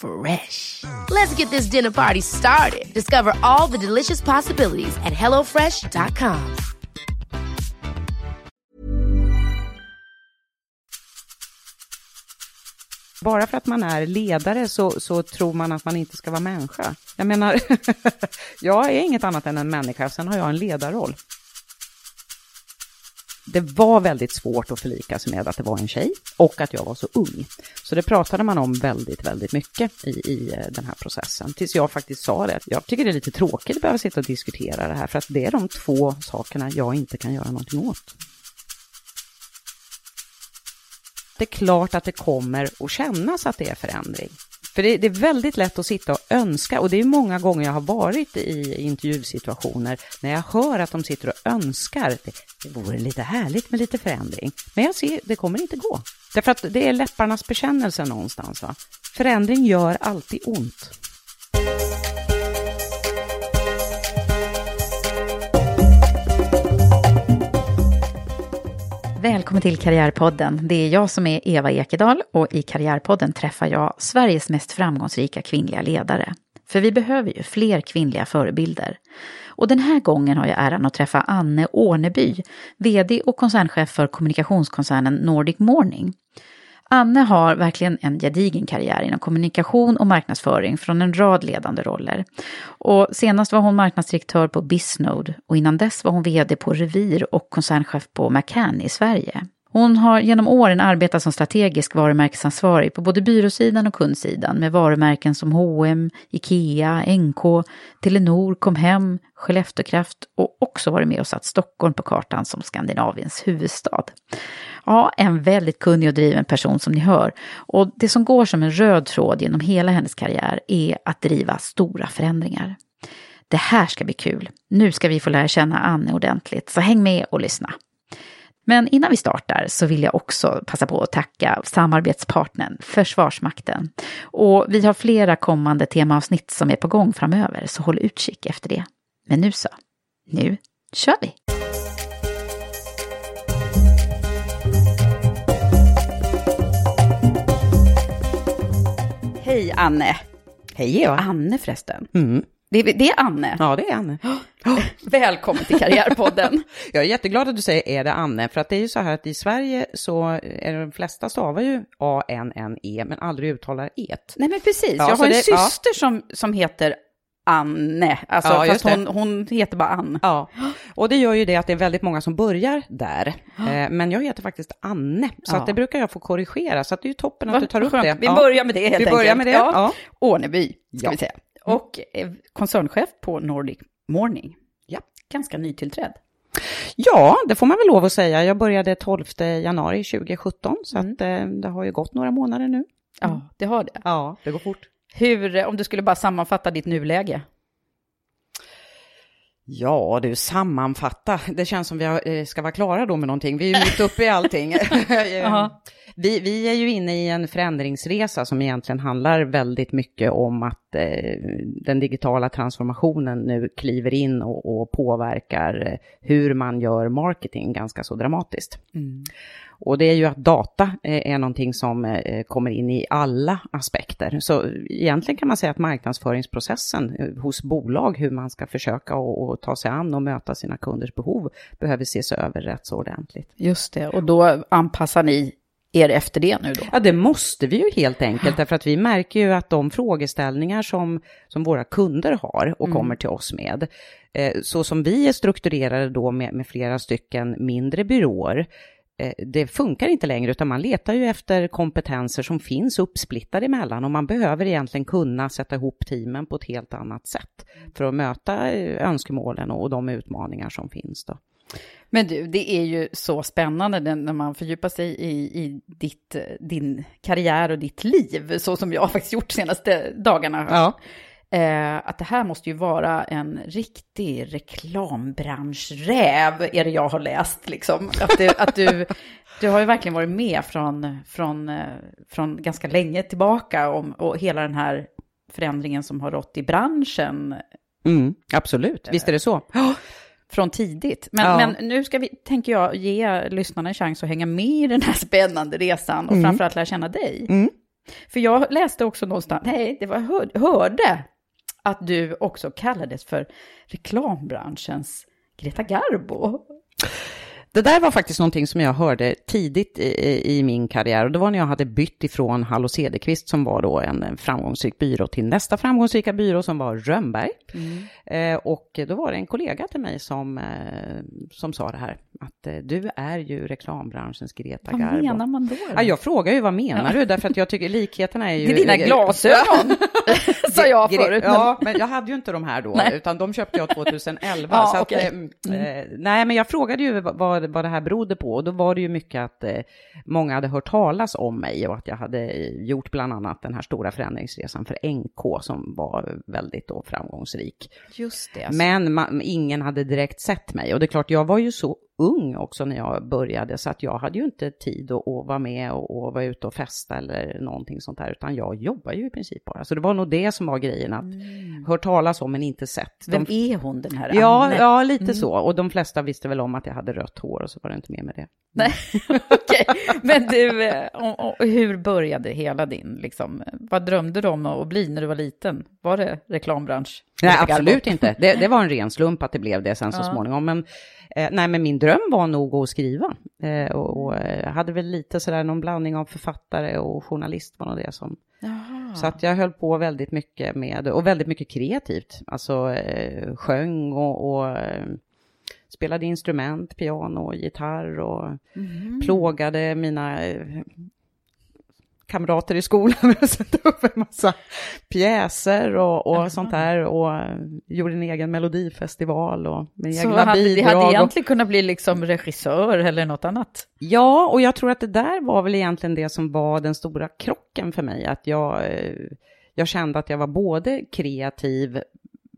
Fresh. Let's get this dinner party started. Discover all the delicious possibilities at hellofresh.com. Bara för att man är ledare så, så tror man att man inte ska vara människa. Jag menar, jag är inget annat än en människa, sen har jag en ledarroll. Det var väldigt svårt att förlika sig med att det var en tjej och att jag var så ung. Så det pratade man om väldigt, väldigt mycket i, i eh, den här processen. Tills jag faktiskt sa det. Jag tycker det är lite tråkigt att behöva sitta och diskutera det här för att det är de två sakerna jag inte kan göra någonting åt. det är klart att det kommer att kännas att det är förändring. För det, det, är väldigt lätt att sitta och önska och det är många gånger jag har varit i intervjusituationer när jag hör att de sitter och önskar. Det, det vore lite härligt med lite förändring. Men jag ser, det kommer inte gå. Därför att det är läpparnas bekännelse någonstans. Va? Förändring gör alltid ont. Välkommen till Karriärpodden. Det är jag som är Eva Ekedal och i Karriärpodden träffar jag Sveriges mest framgångsrika kvinnliga ledare. För vi behöver ju fler kvinnliga förebilder. Och den här gången har jag äran att träffa Anne Åneby, VD och koncernchef för kommunikationskoncernen Nordic Morning. Anne har verkligen en gedigen karriär inom kommunikation och marknadsföring från en rad ledande roller. Och senast var hon marknadsdirektör på Bisnode och innan dess var hon vd på Revir och koncernchef på McCann i Sverige. Hon har genom åren arbetat som strategisk varumärkesansvarig på både byråsidan och kundsidan med varumärken som H&M, IKEA, NK, Telenor, Comhem, Skellefteåkraft och också varit med och satt Stockholm på kartan som Skandinaviens huvudstad. Ja, en väldigt kunnig och driven person som ni hör. Och det som går som en röd tråd genom hela hennes karriär är att driva stora förändringar. Det här ska bli kul. Nu ska vi få lära känna Anne ordentligt, så häng med och lyssna. Men innan vi startar så vill jag också passa på att tacka samarbetspartnern Försvarsmakten. Och vi har flera kommande temaavsnitt som är på gång framöver, så håll utkik efter det. Men nu så, nu kör vi! Hej Anne! Hej Eva! Anne förresten. Mm. Det, är, det är Anne. Ja, det är Anne. Välkommen till Karriärpodden. Jag är jätteglad att du säger är det Anne, för att det är ju så här att i Sverige så är de flesta stavar ju A-N-N-E, men aldrig uttalar et. Nej men precis, Ja, jag har en det- syster som, som heter Anne, alltså, Ja, fast hon, hon heter bara Ann. Ja, och det gör ju det att det är väldigt många som börjar där. Eh, Men jag heter faktiskt Anne, så Ja. att det brukar jag få korrigera, så att det är ju toppen att Vad du tar upp skönt. det. Vi Ja. börjar med det helt Vi enkelt. börjar med det, ja. Åneby, ska Ja. vi säga. Och eh, koncernchef på Nordic Morning. Ja. Ganska nytillträdd. Ja, det får man väl lov att säga. Jag började 12 januari 2017, så att eh, det har ju gått några månader nu. Ja, det har det. Ja, det går fort. Hur, eh, om du skulle bara sammanfatta ditt nuläge? Ja du, sammanfatta. Det känns som vi eh, ska vara klara då med någonting. Vi är ju mitt uppe i allting. vi, vi är ju inne i en förändringsresa som egentligen handlar väldigt mycket om att eh, den digitala transformationen nu kliver in och, och påverkar eh, hur man gör marketing ganska så dramatiskt. Mm. Och det är ju att data eh, är någonting som eh, kommer in i alla aspekter. Så egentligen kan man säga att marknadsföringsprocessen eh, hos bolag, hur man ska försöka och ta sig an och möta sina kunders behov, behöver ses över rätt så ordentligt. Just det, och då anpassar ni er efter det nu då? Ja, det måste vi ju helt enkelt, därför att vi märker ju att de frågeställningar som, som våra kunder har och mm. kommer till oss med, så som vi är strukturerade då med, med flera stycken mindre byråer, det funkar inte längre utan man letar ju efter kompetenser som finns uppsplittade emellan och man behöver egentligen kunna sätta ihop teamen på ett helt annat sätt för att möta eh, önskemålen och de utmaningar som finns. Då. Men du, det är ju så spännande när man fördjupar sig i, i ditt, din karriär och ditt liv, så som jag faktiskt gjort de senaste dagarna. Ja. Eh, att det här måste ju vara en riktig reklambranschräv, är det jag har läst. Liksom. Att, det, att du, du har ju verkligen varit med från, från, eh, från ganska länge tillbaka om, och hela den här förändringen som har rått i branschen. Mm, absolut, visst är det så. Från tidigt. Men, ja. men nu ska vi, tänker jag, ge lyssnarna en chans att hänga med i den här spännande resan och mm. framförallt lära känna dig. Mm. För jag läste också någonstans, nej, det var, hör, hörde att du också kallades för reklambranschens Greta Garbo. Det där var faktiskt någonting som jag hörde tidigt i, i, min karriär och det var när jag hade bytt ifrån Hallo Cederqvist som var då en framgångsrik byrå till nästa framgångsrika byrå som var Rönnberg. Mm. Eh, och då var det en kollega till mig som, eh, som sa det här, att eh, du är ju reklambranschens Greta Garbo. Vad menar man då? Ja, jag frågar ju vad menar du, därför att jag tycker likheterna är ju... Det är dina glasögon, sa jag förut. Ja, men jag hade ju inte de här då, nej. utan de köpte jag 2011. ja, så okay. att, mm. eh, nej, men jag frågade ju vad, vad det här berodde på och då var det ju mycket att eh, många hade hört talas om mig och att jag hade gjort bland annat den här stora förändringsresan för NK som var väldigt då framgångsrik. Just det. Alltså. Men man, ingen hade direkt sett mig och det är klart, jag var ju så ung också när jag började, så att jag hade ju inte tid att, att vara med och, och vara ute och festa eller någonting sånt där, utan jag jobbar ju i princip bara. Så det var nog det som var grejen, att mm. hört talas om men inte sett. Vem de, är hon den här ja, Anne? Ja, lite mm. så. Och de flesta visste väl om att jag hade rött hår och så var det inte mer med det. Nej, okej. Okay. Men du, eh, och, och, hur började hela din, liksom, vad drömde du om att bli när du var liten? Var det reklambransch? Nej, absolut inte. Det, det, var en ren slump att det blev det sen så ja. småningom. Men Eh, nej, men min dröm var nog att skriva. Eh, och, och eh, hade väl lite sådär någon blandning av författare och journalist var nog det som... Jaha. Så att jag höll på väldigt mycket med, och väldigt mycket kreativt. Alltså eh, sjöng och, och eh, spelade instrument, piano, gitarr och mm. plågade mina eh, kamrater i skolan med att sätta upp en massa pjäser och, och sånt där och gjorde en egen melodifestival och med Så egna hade, bidrag. det hade egentligen och... kunnat bli liksom regissör eller något annat? Ja, och jag tror att det där var väl egentligen det som var den stora krocken för mig, att jag eh, jag kände att jag var både kreativ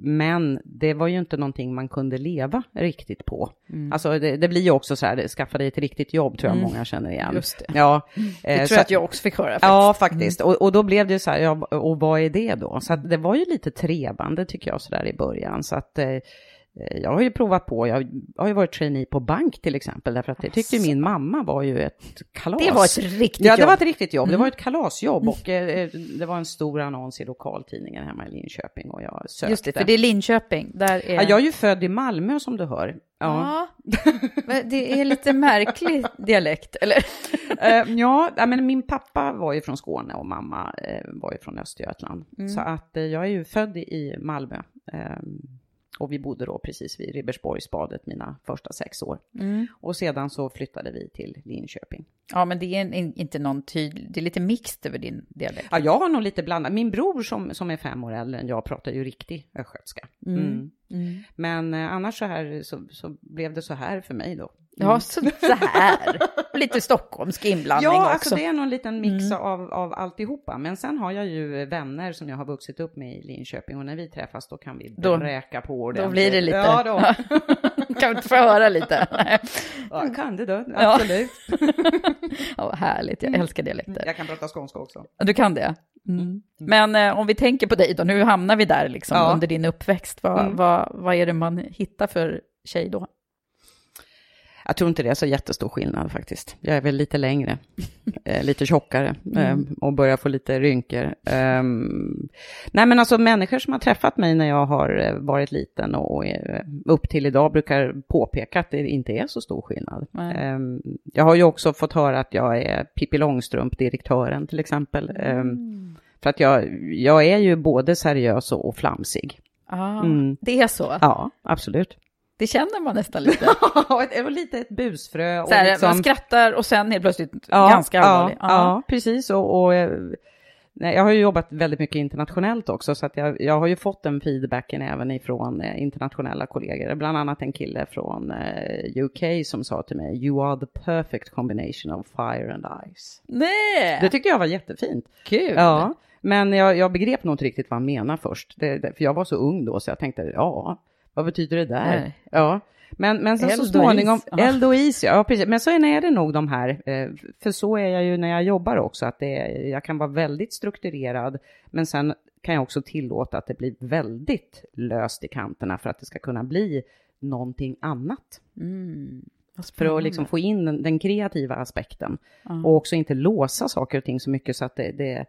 men det var ju inte någonting man kunde leva riktigt på. Mm. Alltså det, det, blir ju också så här, skaffa dig ett riktigt jobb tror jag mm. många känner igen. Just det. Ja, det eh, tror jag att jag också fick höra. Faktiskt. Ja, faktiskt. Mm. Och, och, då blev det så här, ja, och vad är det då? Så det var ju lite trevande tycker jag så där i början. Så att Eh, jag har ju provat på, jag har ju varit trainee på bank till exempel, därför att det tyckte alltså. min mamma var ju ett kalas. Det var ett riktigt jobb. Ja, det var ett riktigt jobb. Mm. Det var ett kalasjobb och eh, det var en stor annons i lokaltidningen hemma i Linköping och jag sökte. Just det, för det är Linköping. Där är... Ja, jag är ju född i Malmö som du hör. Ja, ja det är lite märklig dialekt, eller? uh, ja, men min pappa var ju från Skåne och mamma var ju från Östergötland. Mm. Så att jag är ju född i Malmö. Och vi bodde då precis vid Ribersborgsbadet mina första sex år. Mm. Och sedan så flyttade vi till Linköping. Ja, men det är en, inte någon tydlig, det är lite mixed över din dialekt. Ja, jag har nog lite blandat. Min bror som, som är fem år äldre än jag pratar ju riktig östgötska. Mm. Mm. Mm. Men eh, annars så här så, så blev det så här för mig då. Ja, så, så här. Lite stockholmsk inblandning Ja, också. alltså det är nog en liten mix Mm. av, av alltihopa. Men sen har jag ju vänner som jag har vuxit upp med i Linköping och när vi träffas då kan vi Då- bräka på Då ordentligt. blir det lite... Ja, då. kan vi inte få höra lite? Ja, kan det då, Ja. absolut. Ja, härligt, jag älskar dialekter. Jag kan prata skånska också. Du kan det? Mm. Men eh, om vi tänker på dig då, nu hamnar vi där liksom Ja. under din uppväxt. Vad, Mm. vad, vad är det man hittar för tjej då? Jag tror inte det är så jättestor skillnad faktiskt. Jag är väl lite längre, eh, lite tjockare eh, och börjar få lite rynkor. Ehm, nej men alltså människor som har träffat mig när jag har eh, varit liten och upp till idag brukar påpeka att det inte är så stor skillnad. Ehm, jag har ju också fått höra att jag är Pippi Långstrump-direktören till exempel. Ehm, för att jag, jag är ju både seriös och, och flamsig. Ah, Mm. Det är så? Ja, absolut. Det känner man nästan lite. Ja, och lite ett busfrö. Och Så här, liksom- Man skrattar och sen helt plötsligt Ja, ganska allvarlig. Ja, ja precis. Och, och, eh, nej, jag har ju jobbat väldigt mycket internationellt också, så att jag, jag har ju fått den feedbacken även ifrån eh, internationella kollegor. Bland annat en kille från eh, UK som sa till mig, you are the perfect combination of fire and ice. Nej, Det tyckte jag var jättefint. kul. Ja, men jag, jag begrep nog inte riktigt vad han menar först. Det, det, för jag var så ung då, så jag tänkte, ja, vad betyder det där? Nej. Ja. Men, men sen så småningom, eld och is, ja, precis. Men sen är det nog de här, eh, för så är jag ju när jag jobbar också, att det, är- jag kan vara väldigt strukturerad, men sen kan jag också tillåta att det blir väldigt löst i kanterna för att det ska kunna bli någonting annat. Mm. För att liksom få in den, den kreativa aspekten. Och också inte låsa saker och ting så mycket så att det, det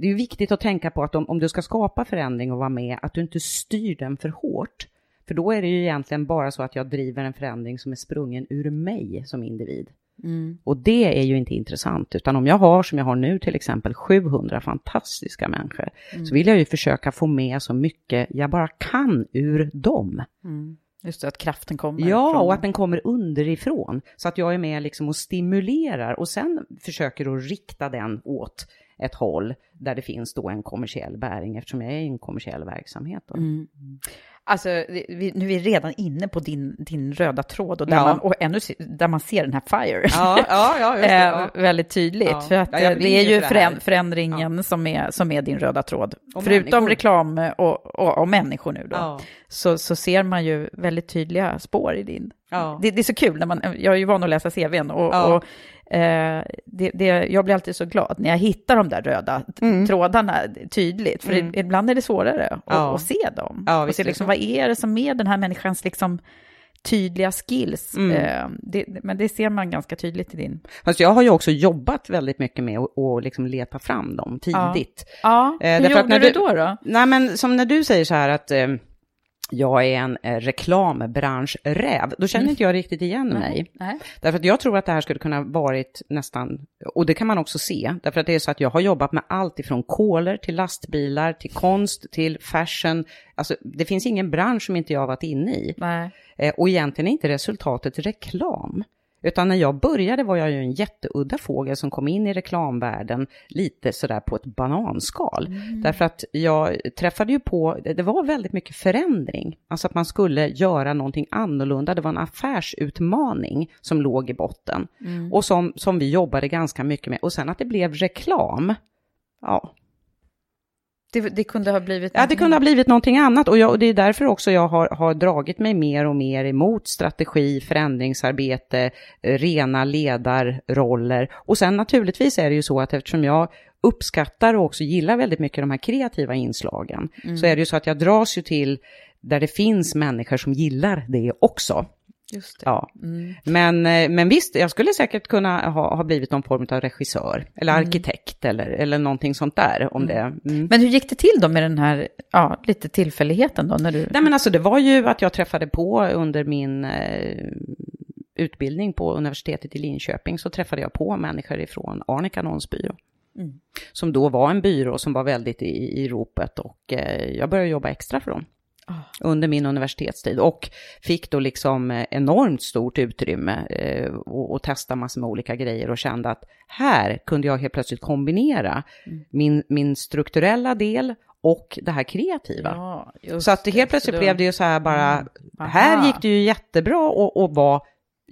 det är viktigt att tänka på att om, om du ska skapa förändring och vara med, att du inte styr den för hårt. För då är det ju egentligen bara så att jag driver en förändring som är sprungen ur mig som individ. Mm. Och det är ju inte intressant, utan om jag har, som jag har nu till exempel, 700 fantastiska människor, så vill jag ju försöka få med så mycket jag bara kan ur dem. Mm. Just det, att kraften kommer. Ja, från- och att den kommer underifrån. Så att jag är med liksom och stimulerar och sen försöker att rikta den åt ett håll där det finns då en kommersiell bäring eftersom jag är i en kommersiell verksamhet. Mm. Alltså, vi, nu är vi redan inne på din, din röda tråd och där, Ja. man, och ännu där man ser den här FIRE. Ja, ja, ja, det. Ja. Eh, väldigt tydligt. Ja. För att Ja, eh, det är ju för förändringen som, är, som är din röda tråd. Och Förutom människor. reklam och, och, och människor nu då, Ja. så, så ser man ju väldigt tydliga spår i din. Ja. Det, det är så kul, när man, jag är ju van att läsa CVn och, Ja. och eh, det, det, jag blir alltid så glad när jag hittar de där röda t- trådarna tydligt. För Mm. ibland är det svårare att, Ja. att se dem. Ja, och se liksom, vad är det som är den här människans liksom, tydliga skills. Mm. Eh, det, men det ser man ganska tydligt i din. Fast jag har ju också jobbat väldigt mycket med att liksom leta fram dem tidigt. Ja, Eh, hur gjorde du du- då? då? Nej, men som när du säger så här att eh, jag är en eh, reklambranschräv, då känner inte jag riktigt igen mig. Nej. Därför att jag tror att det här skulle kunna varit nästan, och det kan man också se, därför att det är så att jag har jobbat med allt ifrån koler till lastbilar, till konst, till fashion. Alltså det finns ingen bransch som inte jag har varit inne i. Eh, och egentligen är inte resultatet reklam. Utan när jag började var jag ju en jätteudda fågel som kom in i reklamvärlden lite sådär på ett bananskal. Därför att jag träffade ju på, det var väldigt mycket förändring. Alltså att man skulle göra någonting annorlunda. Det var en affärsutmaning som låg i botten. Och som, som vi jobbade ganska mycket med. Och sen att det blev reklam. Ja, Det, det kunde ha blivit... Ja, det kunde ha blivit någonting annat och, jag, och det är därför också jag har, har dragit mig mer och mer emot strategi, förändringsarbete, eh, rena ledarroller. Och sen naturligtvis är det ju så att eftersom jag uppskattar och också gillar väldigt mycket de här kreativa inslagen, så är det ju så att jag dras ju till där det finns människor som gillar det också. Ja. Men, eh, men visst, jag skulle säkert kunna ha, ha blivit någon form av regissör eller arkitekt eller, eller någonting sånt där. Om det, mm. Men hur gick det till då med den här, ja, lite tillfälligheten då när du... Nej men alltså det var ju att jag träffade på under min eh, utbildning på universitetet i Linköping så träffade jag på människor ifrån Arnica Annonsbyrå. Som då var en byrå som var väldigt i, i ropet och eh, jag började jobba extra för dem. Under min universitetstid och fick då liksom eh, enormt stort utrymme eh, och, och testa massor med olika grejer och kände att här kunde jag helt plötsligt kombinera min, min strukturella del och det här kreativa. Ja, Så att det. helt plötsligt blev det ju så här bara, Mm. Här gick det ju jättebra och, och vara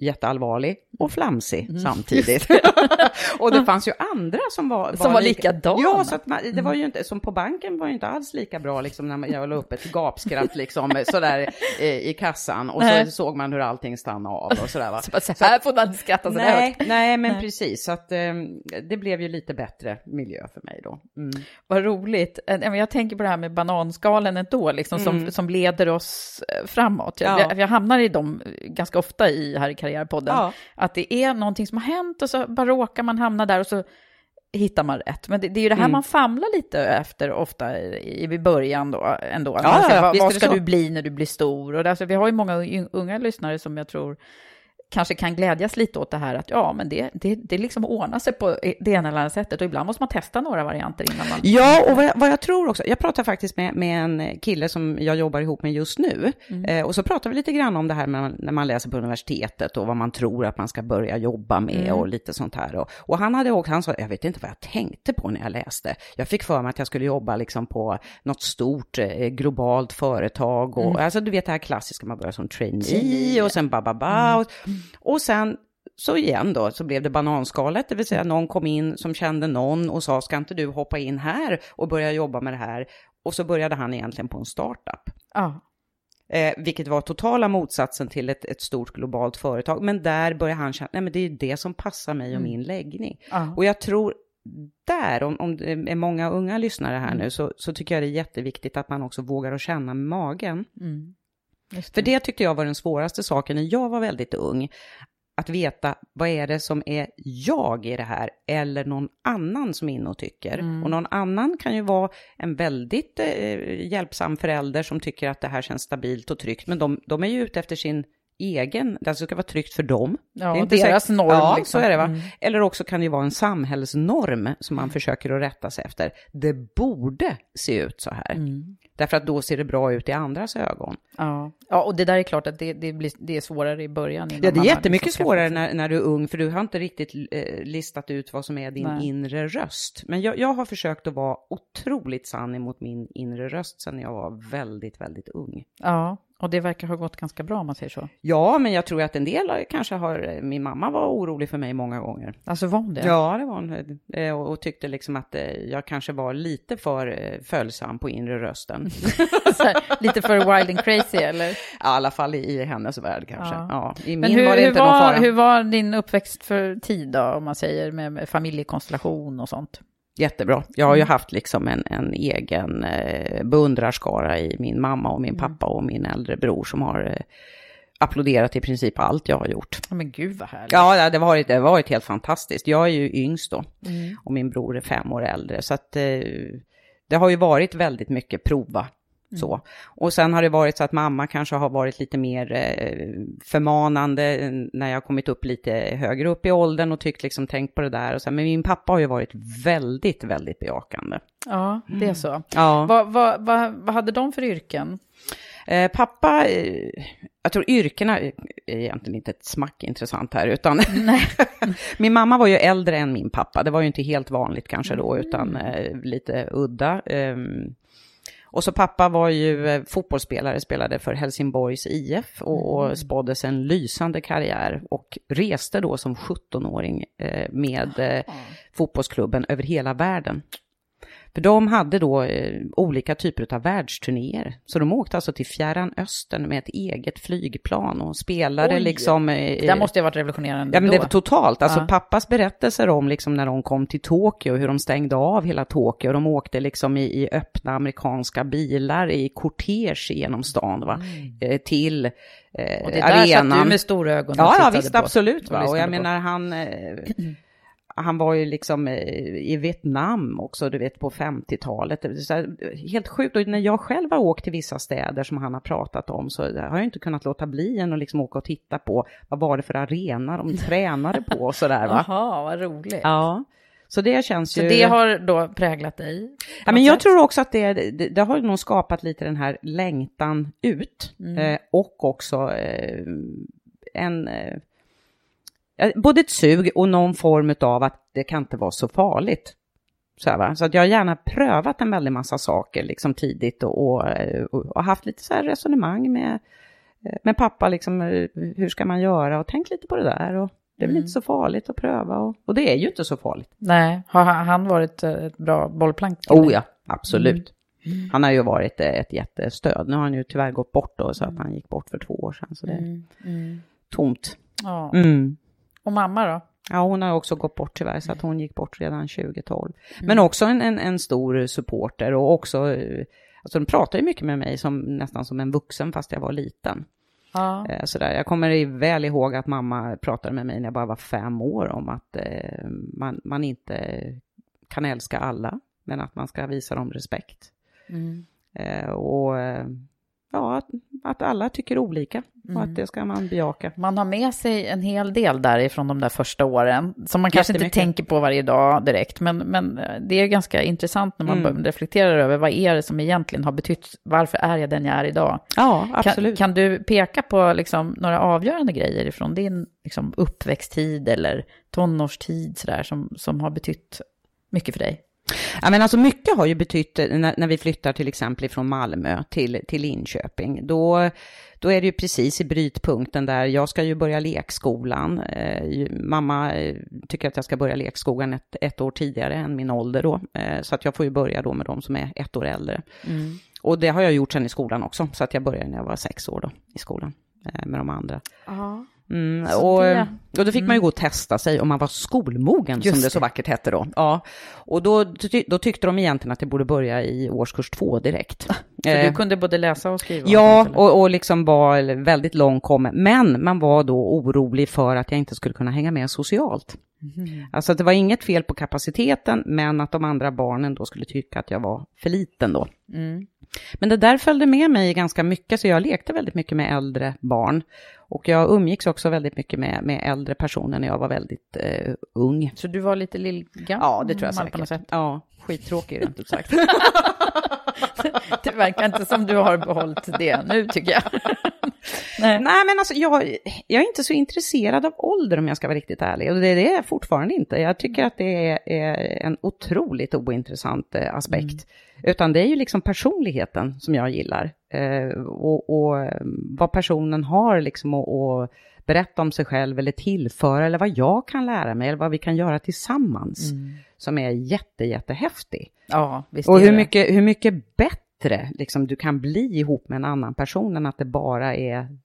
jätteallvarlig och flamsig samtidigt. och det fanns ju andra som var, Som var likadana. Ja, så man, det var ju inte, som på banken var ju inte alls lika bra liksom när man, jag la upp ett gapskratt liksom sådär eh, i kassan och så Nej. såg man hur allting stannade av och sådär va. Så, bara, så här får man inte skratta så där Nej, nej, men precis. Så att eh, det blev ju lite bättre miljö för mig då. Mm. Vad roligt. Eh, Jag tänker på det här med bananskalen ändå, liksom, som, som leder oss eh, framåt. Jag, Ja. jag, hamnar i dem eh, ganska ofta i här i Karriärpodden. Ja. Att det är någonting som har hänt och så bara råkar man hamna där och så hittar man rätt. Men det, det är ju det här Mm. man famlar lite efter ofta i, i början då ändå. Ja, säger, ja, vad, vad ska du bli när du blir stor? Och det, alltså, vi har ju många un- unga lyssnare som jag tror kanske kan glädjas lite åt det här att ja, men det, det, det liksom ordnar sig på det ena eller andra sättet och ibland måste man testa några varianter innan man... Ja, och vad jag, vad jag tror också, jag pratar faktiskt med, med en kille som jag jobbar ihop med just nu. Eh, och så pratar vi lite grann om det här med, när man läser på universitetet och vad man tror att man ska börja jobba med och lite sånt här. Och, och han hade också, han sa, jag vet inte vad jag tänkte på när jag läste. Jag fick för mig att jag skulle jobba liksom på något stort eh, globalt företag och alltså du vet det här klassiska, man börjar som trainee och sen bababa och, och sen så igen då, så blev det bananskalet, det vill säga någon kom in som kände någon och sa, ska inte du hoppa in här och börja jobba med det här? Och så började han egentligen på en startup. Ja. Eh, vilket var totala motsatsen till ett, ett stort globalt företag. Men där började han känna, nej men det är det som passar mig och min läggning. Ja. Och jag tror där, om, om det är många unga lyssnare här nu, så, så tycker jag det är jätteviktigt att man också vågar att känna med magen. Just För det tyckte jag var den svåraste saken när jag var väldigt ung. Att veta vad är det som är jag i det här eller någon annan som är inne och tycker. Och någon annan kan ju vara en väldigt eh, hjälpsam förälder som tycker att det här känns stabilt och tryggt. Men de, de är ju ute efter sin egen, det ska vara tryggt för dem. Ja, Det är inte deras säkert- norm, Ja, liksom. så är det va. Mm. Eller också kan det ju vara en samhällsnorm som man försöker att rätta sig efter. Det borde se ut så här. Därför att då ser det bra ut i andras ögon. Ja. ja, och det där är klart att det, det, blir, det är svårare i början. Ja, det är har jättemycket liksom svårare när, när du är ung, för du har inte riktigt eh, listat ut vad som är din Nej. inre röst. Men jag, jag har försökt att vara otroligt sann emot min inre röst sedan jag var väldigt, väldigt ung. Ja, och det verkar ha gått ganska bra om man säger så. Ja, men jag tror att en del kanske har, min mamma var orolig för mig många gånger. Alltså var hon det? Ja, det var hon. Eh, Och, och tyckte liksom att eh, jag kanske var lite för eh, följsam på inre rösten. Här, lite för wild and crazy eller? I alla fall i, i hennes värld kanske. Ja. Ja. I min Men hur, var det hur, inte någon var, fara. hur var din uppväxt för tid då, om man säger med, med familjekonstellation och sånt? Jättebra. Jag har ju haft liksom en, en egen eh, beundrarskara i min mamma och min pappa och min äldre bror som har eh, applåderat i princip allt jag har gjort. Ja, men gud vad härligt. Ja, det har varit, det har varit helt fantastiskt. Jag är ju yngst då och min bror är fem år äldre. Så att eh, det har ju varit väldigt mycket prova. Så. Och sen har det varit så att mamma kanske har varit lite mer eh, förmanande när jag kommit upp lite högre upp i åldern och tyckt liksom tänkt på det där. Och så, men min pappa har ju varit väldigt, väldigt bejakande. Ja, det är så. Ja. Vad, vad, vad, vad hade de för yrken? Eh, pappa, eh, jag tror yrkena är egentligen inte ett smack intressant här, utan min mamma var ju äldre än min pappa. Det var ju inte helt vanligt kanske då, utan eh, lite udda. Och så pappa var ju eh, fotbollsspelare, spelade för Helsingborgs IF och, och spåddes en lysande karriär och reste då som 17-åring eh, med eh, fotbollsklubben över hela världen. För de hade då eh, olika typer av världsturnéer. Så de åkte alltså till Fjärran Östern med ett eget flygplan och spelade Oj. liksom... eh, Det måste ju ha varit revolutionerande Ja men det då. var totalt, alltså Ja. pappas berättelser om liksom när de kom till Tokyo, hur de stängde av hela Tokyo, de åkte liksom i, i öppna amerikanska bilar i kortege genom stan va, eh, till eh, Mm. Och det där arenan. satt du med stora ögon och Ja, ja visst på absolut va, och jag på. menar han, eh, han var ju liksom eh, i Vietnam också, du vet på 50-talet. Det är så här, Helt sjukt, och när jag själv har åkt till vissa städer som han har pratat om så har jag inte kunnat låta bli än att liksom åka och titta på vad var det för arena de tränade på och sådär va. Jaha, vad roligt. Ja, så det känns Så ju... det har då präglat dig? Ja, men jag sätt? tror också att det, det, det har nog skapat lite den här längtan ut eh, och också eh, en... Eh, eh, både ett sug och någon form av att det kan inte vara så farligt. Så, så att jag har gärna prövat en väldig massa saker liksom tidigt och, och, och, haft lite så här resonemang med Eh, Men pappa, liksom, eh, hur ska man göra? Och tänk lite på det där. Och det är väl inte så farligt att pröva. Och, och det är ju inte så farligt. Nej, har han varit eh, ett bra bollplank? Oh ja, absolut. Han har ju varit ett jättestöd. Nu har han ju tyvärr gått bort då, så att han gick bort för två år sedan. Så det är tomt. Ja. Mm. Och mamma då? Ja, hon har också gått bort tyvärr, så att hon gick bort redan 2012. Men också en, en, en stor supporter och också, eh, alltså de pratar ju mycket med mig som nästan som en vuxen fast jag var liten. Ja. Eh, Sådär. Jag kommer väl ihåg att mamma pratade med mig när jag bara var fem år om att eh, man, man inte kan älska alla, men att man ska visa dem respekt. Eh, och eh, ja, att, alla tycker olika och att det ska man bejaka. Man har med sig en hel del därifrån de där första åren, som man kanske inte tänker på varje dag direkt, men, men eh, det är ganska intressant när man Mm. börjar reflektera över vad är det som egentligen har betytt, varför är jag den jag är idag? Ja, Kan, absolut. kan du peka på liksom, några avgörande grejer ifrån din liksom, uppväxttid eller tonårstid sådär, som, som har betytt mycket för dig? Ja, men alltså mycket har ju betytt, eh, när, när vi flyttar till exempel från Malmö till, till Linköping, då, då är det ju precis i brytpunkten där jag ska ju börja lekskolan. Eh, mamma eh, tycker att jag ska börja lekskolan ett, ett år tidigare än min ålder då, eh, så att jag får ju börja då med de som är ett år äldre. Och det har jag gjort sen i skolan också, så att jag började när jag var sex år då i skolan eh, med de andra. Mm, Så och, det- och då fick man ju gå och testa sig om man var skolmogen, som Just det så det. vackert hette då. Ja. Och då, då tyckte de egentligen att jag borde börja i årskurs två direkt. För Eh, du kunde både läsa och skriva? Ja, och, och liksom var väldigt långt kommen. Men man var då orolig för att jag inte skulle kunna hänga med socialt. Alltså att det var inget fel på kapaciteten, men att de andra barnen då skulle tycka att jag var för liten då. Men det där följde med mig ganska mycket, så jag lekte väldigt mycket med äldre barn. Och jag umgicks också väldigt mycket med, med äldre personer när jag var väldigt eh, ung. Så du var lite lillgammal Ja, det tror jag på något säkert. sätt? Ja, skittråkig rent ut sagt. Det verkar inte som du har behållit det nu, tycker jag. Nej. Nej, men alltså jag, jag är inte så intresserad av ålder om jag ska vara riktigt ärlig. Och det, det är jag fortfarande inte. Jag tycker att det är, är en otroligt ointressant eh, aspekt. Utan det är ju liksom personligheten som jag gillar. Eh, och, och eh, vad personen har liksom att att berätta om sig själv eller tillföra eller vad jag kan lära mig eller vad vi kan göra tillsammans. Som är jätte, jättehäftig. Ja, visst Och hur mycket, hur mycket bättre liksom, du kan bli ihop med en annan person än att det bara är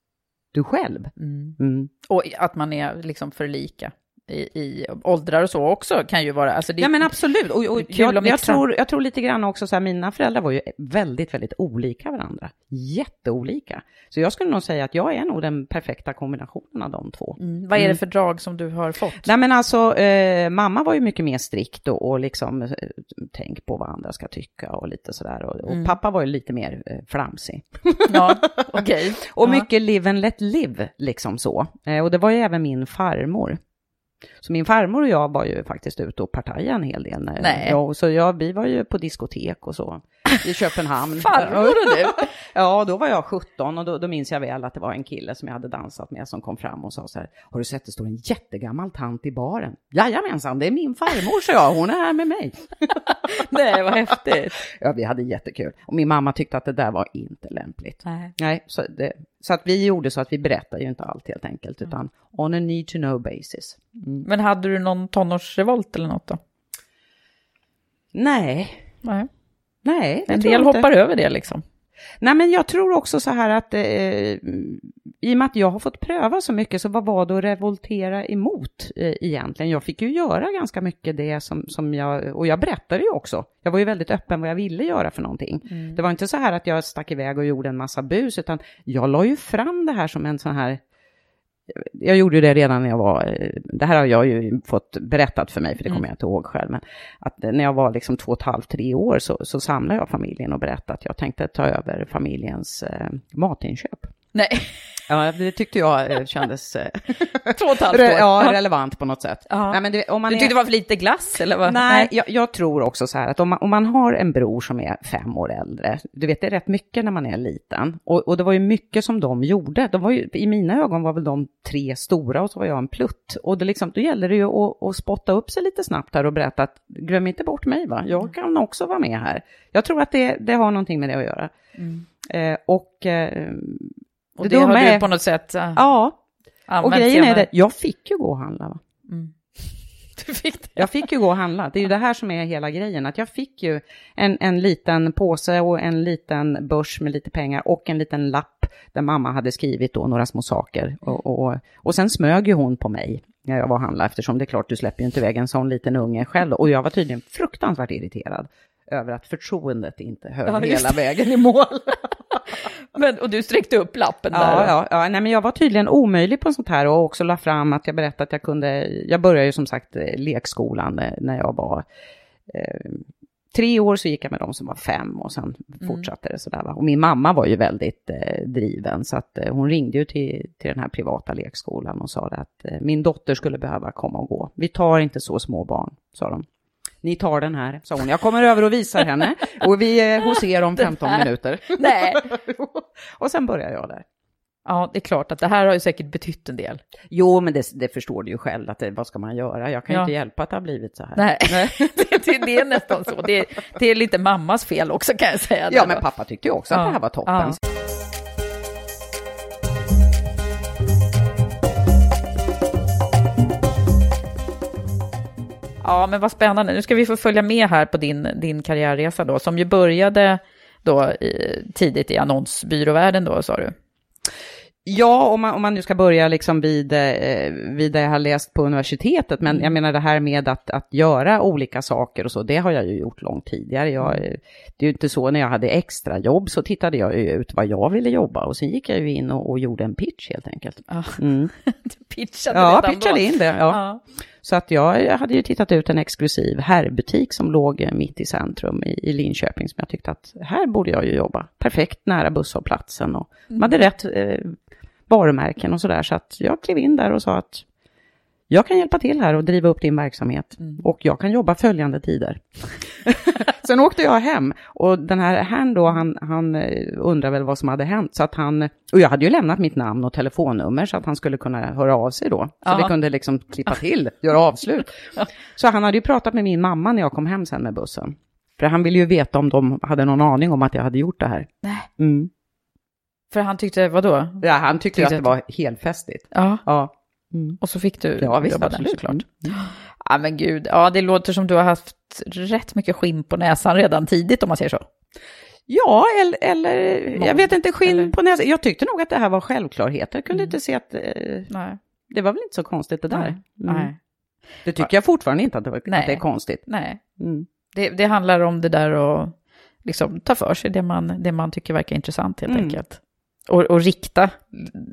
du själv. Mm. Och att man är liksom för lika i, i åldrar och så också kan ju vara... Alltså det, Ja men absolut, och, och jag, jag, tror, jag tror lite grann också så här, mina föräldrar var ju väldigt, väldigt olika varandra. Jätteolika. Så jag skulle nog säga att jag är nog den perfekta kombinationen av de två. Mm. Vad är det för drag som du har fått? Nej men alltså, eh, mamma var ju mycket mer strikt och, och liksom, eh, tänk på vad andra ska tycka och lite sådär. Och, och pappa var ju lite mer eh, flamsig. Ja, okej. Och Ja. mycket live and let live, liksom så. Eh, och det var ju även min farmor. Så min farmor och jag var ju faktiskt ute och partajade en hel del. När, Nej. Ja, så jag, vi var ju på diskotek och så i Köpenhamn. Farmor och du? Ja, då var jag 17 och då, då minns jag väl att det var en kille som jag hade dansat med som kom fram och sa så här, har du sett det står en jättegammal tant i baren? Jajamensan, det är min farmor, så jag, hon är här med mig. Nej, vad häftigt. Ja, vi hade jättekul. Och min mamma tyckte att det där var inte lämpligt. Nej. Nej, så, det, så att vi gjorde så att vi berättar ju inte allt helt enkelt, utan on a need to know basis. Men hade du någon tonårsrevolt eller något då? Nej, Nej. Nej. En del hoppar över det liksom. Nej, men jag tror också så här att eh, i och med att jag har fått pröva så mycket, så vad var det att revoltera emot eh, egentligen? Jag fick ju göra ganska mycket det som, som jag, och jag berättade ju också. Jag var ju väldigt öppen vad jag ville göra för någonting. Det var inte så här att jag stack iväg och gjorde en massa bus, utan jag la ju fram det här som en sån här jag gjorde ju det redan när jag var, eh, det här har jag ju fått berättat för mig, för det kommer jag inte ihåg själv, men att när jag var liksom två och ett halvt, tre år så, så samlade jag familjen och berättade att jag tänkte ta över familjens eh, matinköp. Nej, Ja, det tyckte jag eh, kändes eh, två och ett halvt år. ja, relevant på något sätt. Ja. Nej, men det, om man Du är- tyckte det var för lite glass eller vad? Nej, jag, jag tror också så här att om man, om man har en bror som är fem år äldre, du vet det är rätt mycket när man är liten. Och, och det var ju mycket som de gjorde. De var ju, I mina ögon var väl de tre stora och så var jag en plutt. Och det liksom, då gäller det ju att, att spotta upp sig lite snabbt här och berätta att glöm inte bort mig va, jag kan också vara med här. Jag tror att det, det har någonting med det att göra. Eh, och, eh, Och Det det, har dumma du på något sätt äh, Ja, och grejen är det, jag fick ju gå och handla. Va? Du fick det. Jag fick ju gå och handla. Det är ju det här som är hela grejen. Att jag fick ju en, en liten påse och en liten börs med lite pengar och en liten lapp där mamma hade skrivit då några små saker. Och, och, och sen smög ju hon på mig när jag var och handlade eftersom det är klart du släpper ju inte iväg en sån liten unge själv. Och jag var tydligen fruktansvärt irriterad över att förtroendet inte höll Ja, hela vägen i mål. Men, och du sträckte upp lappen där. Ja, ja, ja. Nej, men jag var tydligen omöjlig på sånt här och också la fram att jag berättade att jag kunde, jag började ju som sagt eh, lekskolan eh, när jag var eh, tre år så gick jag med dem som var fem och sen fortsatte det sådär. Va? Och min mamma var ju väldigt eh, driven så att eh, hon ringde ju till, till den här privata lekskolan och sa att eh, min dotter skulle behöva komma och gå. Vi tar inte så små barn, sa de. Ni tar den här, sa hon. Jag kommer över och visar henne och vi är hos er om 15 minuter. Nej. och sen började jag där. Ja, det är klart att det här har ju säkert betytt en del. Jo, men det, det förstår du ju själv, att det, vad ska man göra? Jag kan ju Ja. inte hjälpa att det har blivit så här. Nej, det, det, det är nästan så. Det, är lite mammas fel också kan jag säga. Ja, men pappa tyckte ju också att Ja. det här var toppen. Ja. Ja, men vad spännande. Nu ska vi få följa med här på din, din karriärresa då, som ju började då i, tidigt i annonsbyråvärlden då, sa du. Ja, om man, om man nu ska börja liksom vid, eh, vid det jag har läst på universitetet, men jag menar det här med att, att göra olika saker och så, det har jag ju gjort långt tidigare. Jag, eh, det är ju inte så när jag hade extra jobb så tittade jag ju ut vad jag ville jobba och sen gick jag ju in och, och gjorde en pitch helt enkelt. Mm. Du pitchade Ja, redan pitchade då. in det. Ja. Ja. Så att jag, hade ju tittat ut en exklusiv herrbutik som låg eh, mitt i centrum i, i Linköping som jag tyckte att här borde jag ju jobba. Perfekt nära busshållplatsen och de hade rätt eh, varumärken och sådär. Så att jag klev in där och sa att jag kan hjälpa till här och driva upp din verksamhet och jag kan jobba följande tider. Sen åkte jag hem och den här herrn då, han, han eh, undrar väl vad som hade hänt. Så att han, och jag hade ju lämnat mitt namn och telefonnummer så att han skulle kunna höra av sig då. Så Ja. vi kunde liksom klippa till, göra avslut. Så han hade ju pratat med min mamma när jag kom hem sen med bussen. För han ville ju veta om de hade någon aning om att jag hade gjort det här. Nej, Mm. för han tyckte, vadå? Ja, han tyckte ju att Tyckte det var helfestigt. Ja, Ja, och så fick du ja visst, jobba där absolut. såklart. Mm. Ja, men gud, ja, det låter som du har haft rätt mycket skinn på näsan redan tidigt om man säger så. Ja, eller, eller jag vet inte, skinn eller- på näsan. Jag tyckte nog att det här var självklarheter. Jag kunde Mm. inte se att eh, Nej, det var väl inte så konstigt det där. nej, Mm. Det tycker jag fortfarande inte att det, var, Nej. att det är konstigt. nej. Mm. Det, det handlar om det där och liksom ta för sig det man, det man tycker verkar intressant helt Mm. enkelt. Och, och rikta,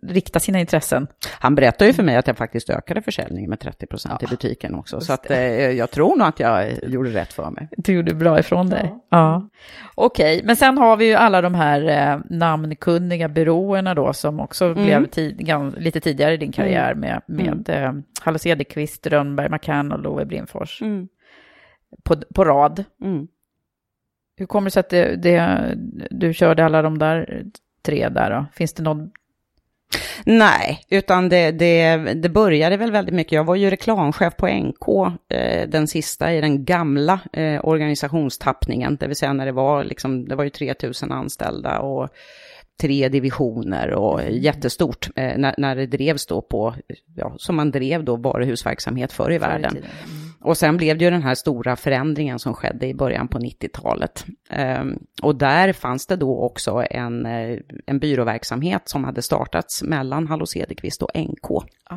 rikta sina intressen. Han berättade ju för mig att jag faktiskt ökade försäljningen med 30 procent i butiken också. Så att, eh, jag tror nog att jag gjorde rätt för mig. Du gjorde bra ifrån dig. Ja. Okej, men sen har vi ju alla de här eh, namnkunniga byråerna då som också Mm. blev tid, lite tidigare i din karriär med, med eh, Halle Cederqvist, Rönnberg, McCann och Loe Brimfors Mm. på, på rad. Mm. Hur kommer det sig att det, det, du körde alla de där tre där då? Finns det någon... Nej, utan det, det, det började väl väldigt mycket. Jag var ju reklamchef på NK, eh, den sista i den gamla eh, organisationstappningen, det vill säga när det var, liksom, det var ju 3000 anställda och tre divisioner och jättestort eh, när, när det drevs då på, ja, som man drev då varuhusverksamhet förr i världen. Mm. Och sen blev det ju den här stora förändringen som skedde i början på 90-talet. Ehm, och där fanns det då också en, eh, en byråverksamhet som hade startats mellan Hallå Cederqvist och NK. Ah,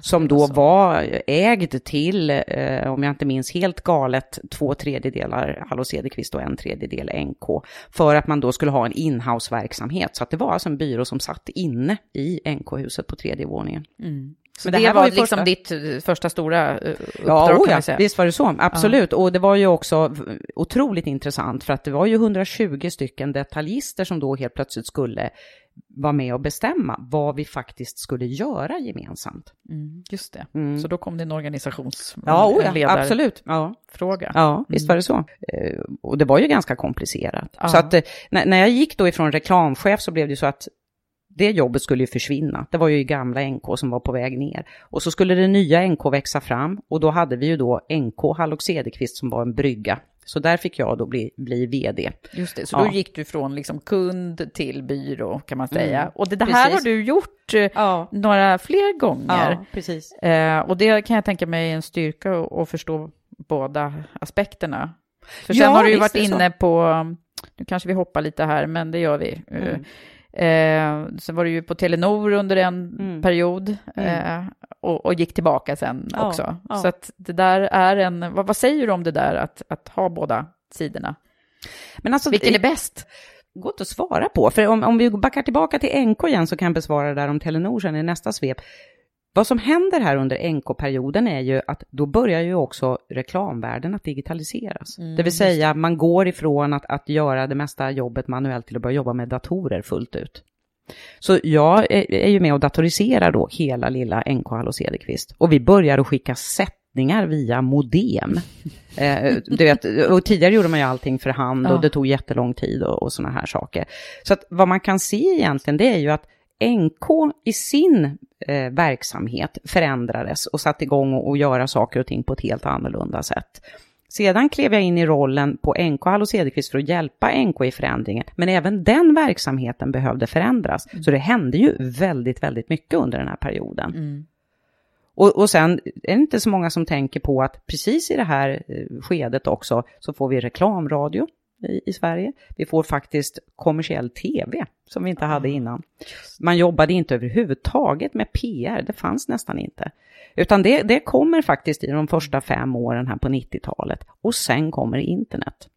Som då var ägd till, eh, om jag inte minns helt galet, två tredjedelar Hallå Cederqvist och en tredjedel NK. För att man då skulle ha en inhouse-verksamhet. Så att det var alltså en byrå som satt inne i NK-huset på tredje våningen. Så Men det, det här var, var ju liksom första- ditt eh, första stora eh, uppdrag Ja, kan oh ja säga. visst var det så. Absolut. Och det var ju också otroligt intressant för att det var ju 120 stycken detaljister som då helt plötsligt skulle vara med och bestämma vad vi faktiskt skulle göra gemensamt. Mm, just det. Mm. Så då kom det en organisations... Ja, oh ja absolut. Ja. Fråga. Ja, visst var det så. Eh, Och det var ju ganska komplicerat. Ja. Så att när när jag gick då ifrån reklamchef så blev det ju så att det jobbet skulle ju försvinna. Det var ju gamla NK som var på väg ner. Och så skulle det nya NK växa fram och då hade vi ju då NK Hallok Cederqvist som var en brygga Så där fick jag då bli, bli vd. Just det, så Ja. då gick du från liksom kund till byrå kan man säga. Mm, Och det, det här precis. har du gjort eh, Ja. några fler gånger. precis. Eh, och det kan jag tänka mig är en styrka att förstå båda aspekterna. För sen Ja, har du ju varit inne på, nu kanske vi hoppar lite här, men det gör vi. Mm. Eh, sen var du ju på Telenor under en Mm. period Mm. eh, och, och gick tillbaka sen Ja, också. ja. Så att det där är en, vad, vad säger du om det där att, att ha båda sidorna? Men alltså, Vilken är bäst? Gott att svara på, för om, om vi backar tillbaka till NK igen så kan jag besvara det där om Telenor sen i nästa svep. Vad som händer här under NK-perioden är ju att då börjar ju också reklamvärlden att digitaliseras. Mm, det vill säga man går ifrån att, att göra det mesta jobbet manuellt till att börja jobba med datorer fullt ut. Så jag är, är ju med och datoriserar då hela lilla NK Hallå Cederqvist. Och vi börjar att skicka sättningar via modem. Eh, du vet, och tidigare gjorde man ju allting för hand och Ja. det tog jättelång tid och, och sådana här saker. Så att vad man kan se egentligen det är ju att NK i sin eh, verksamhet förändrades och satte igång och, och göra saker och ting på ett helt annorlunda sätt. Sedan klev jag in i rollen på NK Hallå Cederqvist för att hjälpa NK i förändringen. Men även den verksamheten behövde förändras. Så det hände ju väldigt, väldigt mycket under den här perioden. Och, och sen är det inte så många som tänker på att precis i det här eh, skedet också så får vi reklamradio i, i Sverige. Vi får faktiskt kommersiell tv som vi inte hade innan. Man jobbade inte överhuvudtaget med PR, det fanns nästan inte. Utan det, det kommer faktiskt i de första fem åren här på 90-talet. Och sen kommer internet.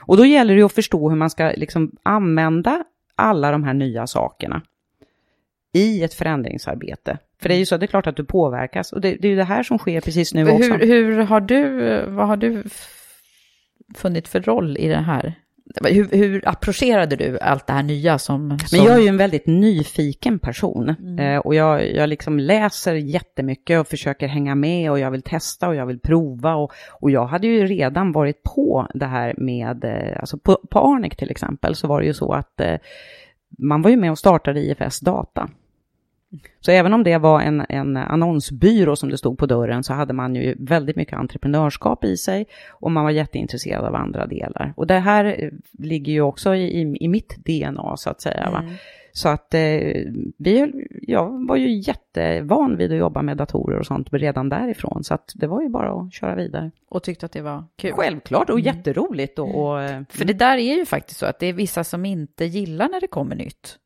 Och då gäller det att förstå hur man ska liksom använda alla de här nya sakerna i ett förändringsarbete. För det är ju så, det är klart att du påverkas. Och det, det är ju det här som sker precis nu också. Hur, hur har du, vad har du funnit för roll i det här? Hur, hur approcherade du allt det här nya som... som... Men jag är ju en väldigt nyfiken person. Eh, och jag, jag liksom läser jättemycket och försöker hänga med och jag vill testa och jag vill prova. Och, och jag hade ju redan varit på det här med, eh, alltså på, på Arnec till exempel, så var det ju så att eh, man var ju med och startade IFS Data. Så även om det var en, en annonsbyrå som det stod på dörren så hade man ju väldigt mycket entreprenörskap i sig och man var jätteintresserad av andra delar. Och det här eh, ligger ju också i, i, i mitt DNA så att säga. Va? Så att eh, vi, jag var ju jättevan vid att jobba med datorer och sånt redan därifrån. Så att det var ju bara att köra vidare. Och tyckte att det var kul. Självklart och jätteroligt. Och, och, eh, För det där är ju faktiskt så att det är vissa som inte gillar när det kommer nytt.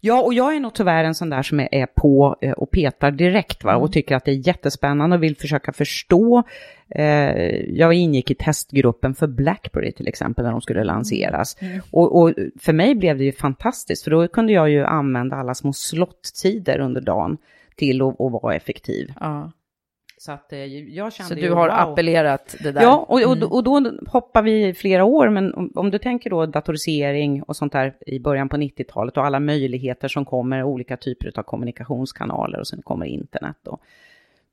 Ja, och jag är nog tyvärr en sån där som är, på eh, och petar direkt va? och tycker att det är jättespännande och vill försöka förstå. Eh, jag ingick i testgruppen för Blackberry till exempel när de skulle lanseras. Och, och för mig blev det ju fantastiskt för då kunde jag ju använda alla små slotttider under dagen till att, att vara effektiv. Ja. Så att eh, jag kände Så ju, du har wow. appellerat det där? Ja, och, och, och då hoppar vi flera år, men om, om du tänker då datorisering och sånt där i början på 90-talet och alla möjligheter som kommer, olika typer av kommunikationskanaler och sen kommer internet då.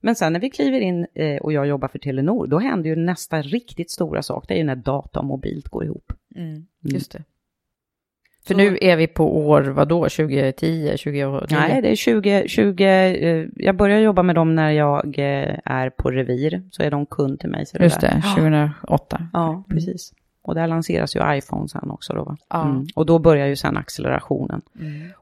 Men sen när vi kliver in eh, och jag jobbar för Telenor, då händer ju nästa riktigt stora sak, det är ju när data och mobilt går ihop. Mm, just det. För nu är vi på år, vadå, 2010, 2009? Nej, det är 20, 20 eh, jag börjar jobba med dem när jag eh, är på revir, så är de kund till mig. Så Just där. det, 2008. Ja, precis. Och där lanseras ju iPhone sen också då. Va? Ja. Mm. Och då börjar ju sen accelerationen.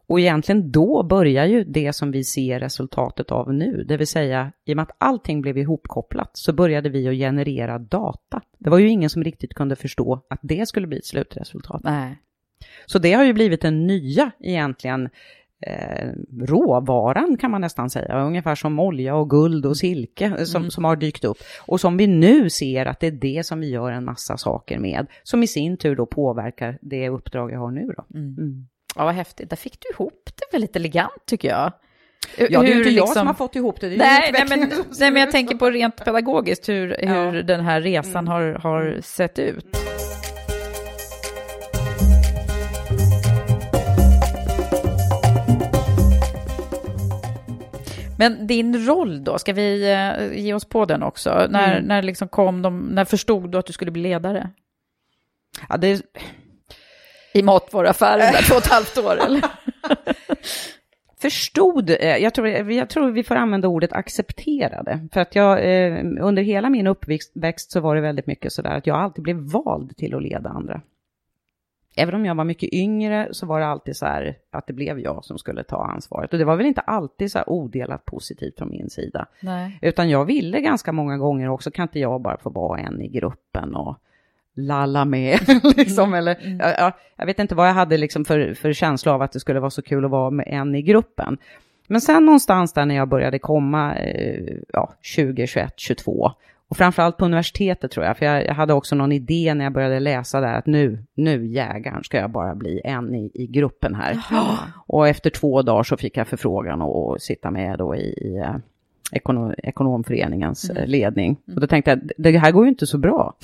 Och egentligen då börjar ju det som vi ser resultatet av nu. Det vill säga, i och med att allting blev ihopkopplat så började vi att generera data. Det var ju ingen som riktigt kunde förstå att det skulle bli ett slutresultat. Nej. Så det har ju blivit den nya egentligen eh, råvaran kan man nästan säga, ungefär som olja och guld och silke som, som har dykt upp. Och som vi nu ser att det är det som vi gör en massa saker med, som i sin tur då påverkar det uppdrag jag har nu då. Mm. Ja, vad häftigt. Där fick du ihop det väldigt elegant tycker jag. Ja, det är ju inte jag liksom- som har fått ihop det, det Nej, nej, men, nej, men jag tänker på rent pedagogiskt hur, hur Ja. Mm. den här resan har, har sett ut. Men din roll då, ska vi eh, ge oss på den också? När, Mm. när, liksom kom de, när förstod du att du skulle bli ledare? Ja, det, I matvaruaffären där, två och ett halvt år eller? förstod, eh, jag tror, jag tror vi får använda ordet accepterade. För att jag, eh, under hela min uppväxt så var det väldigt mycket sådär att jag alltid blev vald till att leda andra. Även om jag var mycket yngre så var det alltid så här att det blev jag som skulle ta ansvaret. Och det var väl inte alltid så här odelat positivt från min sida. Nej. Utan jag ville ganska många gånger också, kan inte jag bara få vara en i gruppen och lalla med, liksom, eller, Mm. ja, ja, jag vet inte vad jag hade liksom för, för känsla av att det skulle vara så kul att vara med en i gruppen. Men sen någonstans där när jag började komma, eh, ja, 20, 21, 22, och framförallt på universitetet tror jag, för jag, jag hade också någon idé när jag började läsa där att nu, nu jägaren ska jag bara bli en i, i gruppen här. Och efter två dagar så fick jag förfrågan att sitta med då i, i eh, ekonom, ekonomföreningens eh, ledning. Och då tänkte jag, det här går ju inte så bra.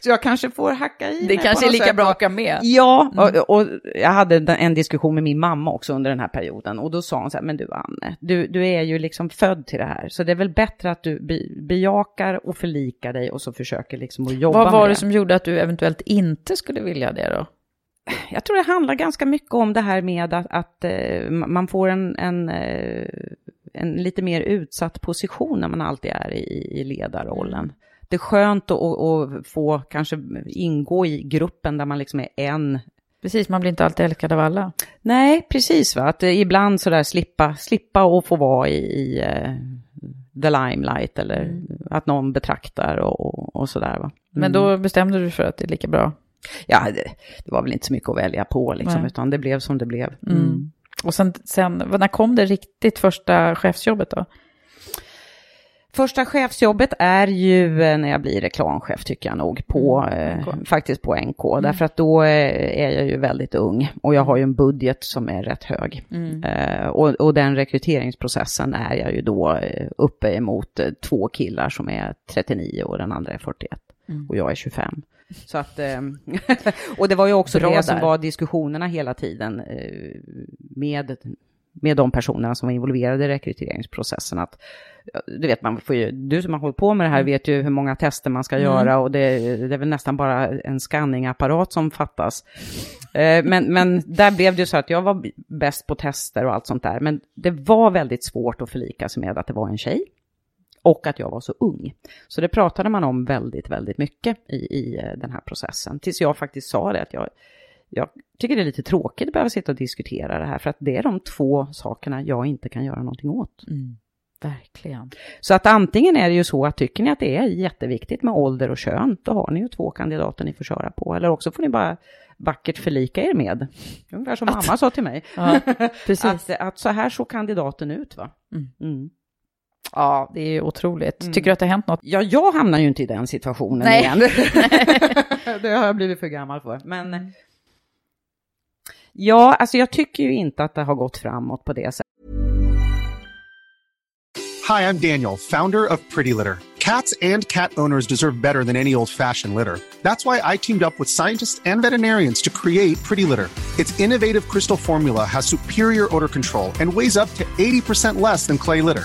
så jag kanske får hacka i Det kanske är lika sätt bra att åka med. Ja, och, och jag hade en- diskussion med min mamma också under den här perioden och då sa hon så här, men du Anne, du, du är ju liksom född till det här, så det är väl bättre att du be, bejakar och förlikar dig och så försöker liksom att jobba Vad var med det som gjorde att du eventuellt inte skulle vilja det då? Jag tror det handlar ganska mycket om det här med att, att eh, man får en, en, eh, en lite mer utsatt position när man alltid är i, i ledarrollen. Det är skönt att, att, få kanske ingå i gruppen där man liksom är en Precis, man blir inte alltid älskad av alla. Nej, precis. Va? Att eh, ibland sådär slippa, slippa och få vara i, i eh, the limelight eller att någon betraktar och, och, och sådär. Va? Men då bestämde du för att det är lika bra. Ja, det, det var väl inte så mycket att välja på liksom, Nej. utan det blev som det blev. Mm. Och sen, sen, när kom det riktigt första chefsjobbet då? Första chefsjobbet är ju eh, när jag blir reklamchef tycker jag nog, på, Mm, eh, faktiskt på NK. Därför att då eh, är jag ju väldigt ung och jag har ju en budget som är rätt hög. Mm. Eh, och, och den rekryteringsprocessen är jag ju då eh, uppe emot två killar som är 39 och den andra är 41 Mm. och jag är 25. Så att, eh, och det var ju också Bra det som där. var diskussionerna hela tiden med, med de personerna som var involverade i rekryteringsprocessen. Att, du vet, man får ju, du som har hållit på med det här vet ju hur många tester man ska göra och det, det är väl nästan bara en scanningapparat som fattas. Eh, Men, men där blev det ju så att jag var bäst på tester och allt sånt där. Men det var väldigt svårt att förlika sig med att det var en tjej. Och att jag var så ung. Så det pratade man om väldigt, väldigt mycket i, i eh, den här processen. Tills jag faktiskt sa det att jag, jag tycker det är lite tråkigt att behöva sitta och diskutera det här. För att det är de två sakerna jag inte kan göra någonting åt. Verkligen. Så att antingen är det ju så att tycker ni att det är jätteviktigt med ålder och kön, då har ni ju två kandidater ni får köra på. Eller också får ni bara vackert förlika er med. Ungefär som mamma sa till mig. Ja, att, att så här såg kandidaten ut va. Mm. Ja, det är otroligt. Tycker du att det har hänt något? Ja, jag hamnar ju inte i den situationen Nej. igen. det har jag blivit för gammal för. Men ja, alltså jag tycker ju inte att det har gått framåt på det sättet. Hi, I'm Daniel, founder of Pretty Litter. Cats and cat owners deserve better than any old fashioned litter. That's why I teamed up with scientists and veterinarians to create Pretty Litter. Its innovative crystal formula has superior odor control and weighs up to 80% less than clay litter.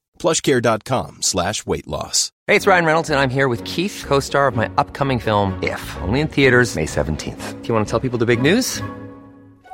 plushcare.com slash weight loss. Hey, it's Ryan Reynolds, and I'm here with Keith, co-star of my upcoming film, If, only in theaters May 17th. Do you want to tell people the big news?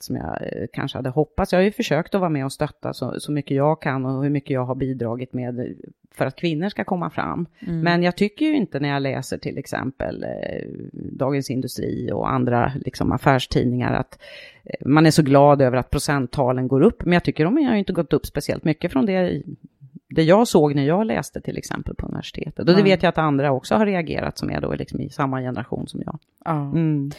Som jag eh, kanske hade hoppats. Jag har ju försökt att vara med och stötta så, så mycket jag kan och hur mycket jag har bidragit med för att kvinnor ska komma fram. Mm. Men jag tycker ju inte när jag läser till exempel eh, Dagens Industri och andra liksom, affärstidningar att eh, man är så glad över att procenttalen går upp. Men jag tycker de har ju inte gått upp speciellt mycket från det det jag såg när jag läste till exempel på universitetet. Och det Mm. vet jag att andra också har reagerat som är då liksom i samma generation som jag. Ja. Mm.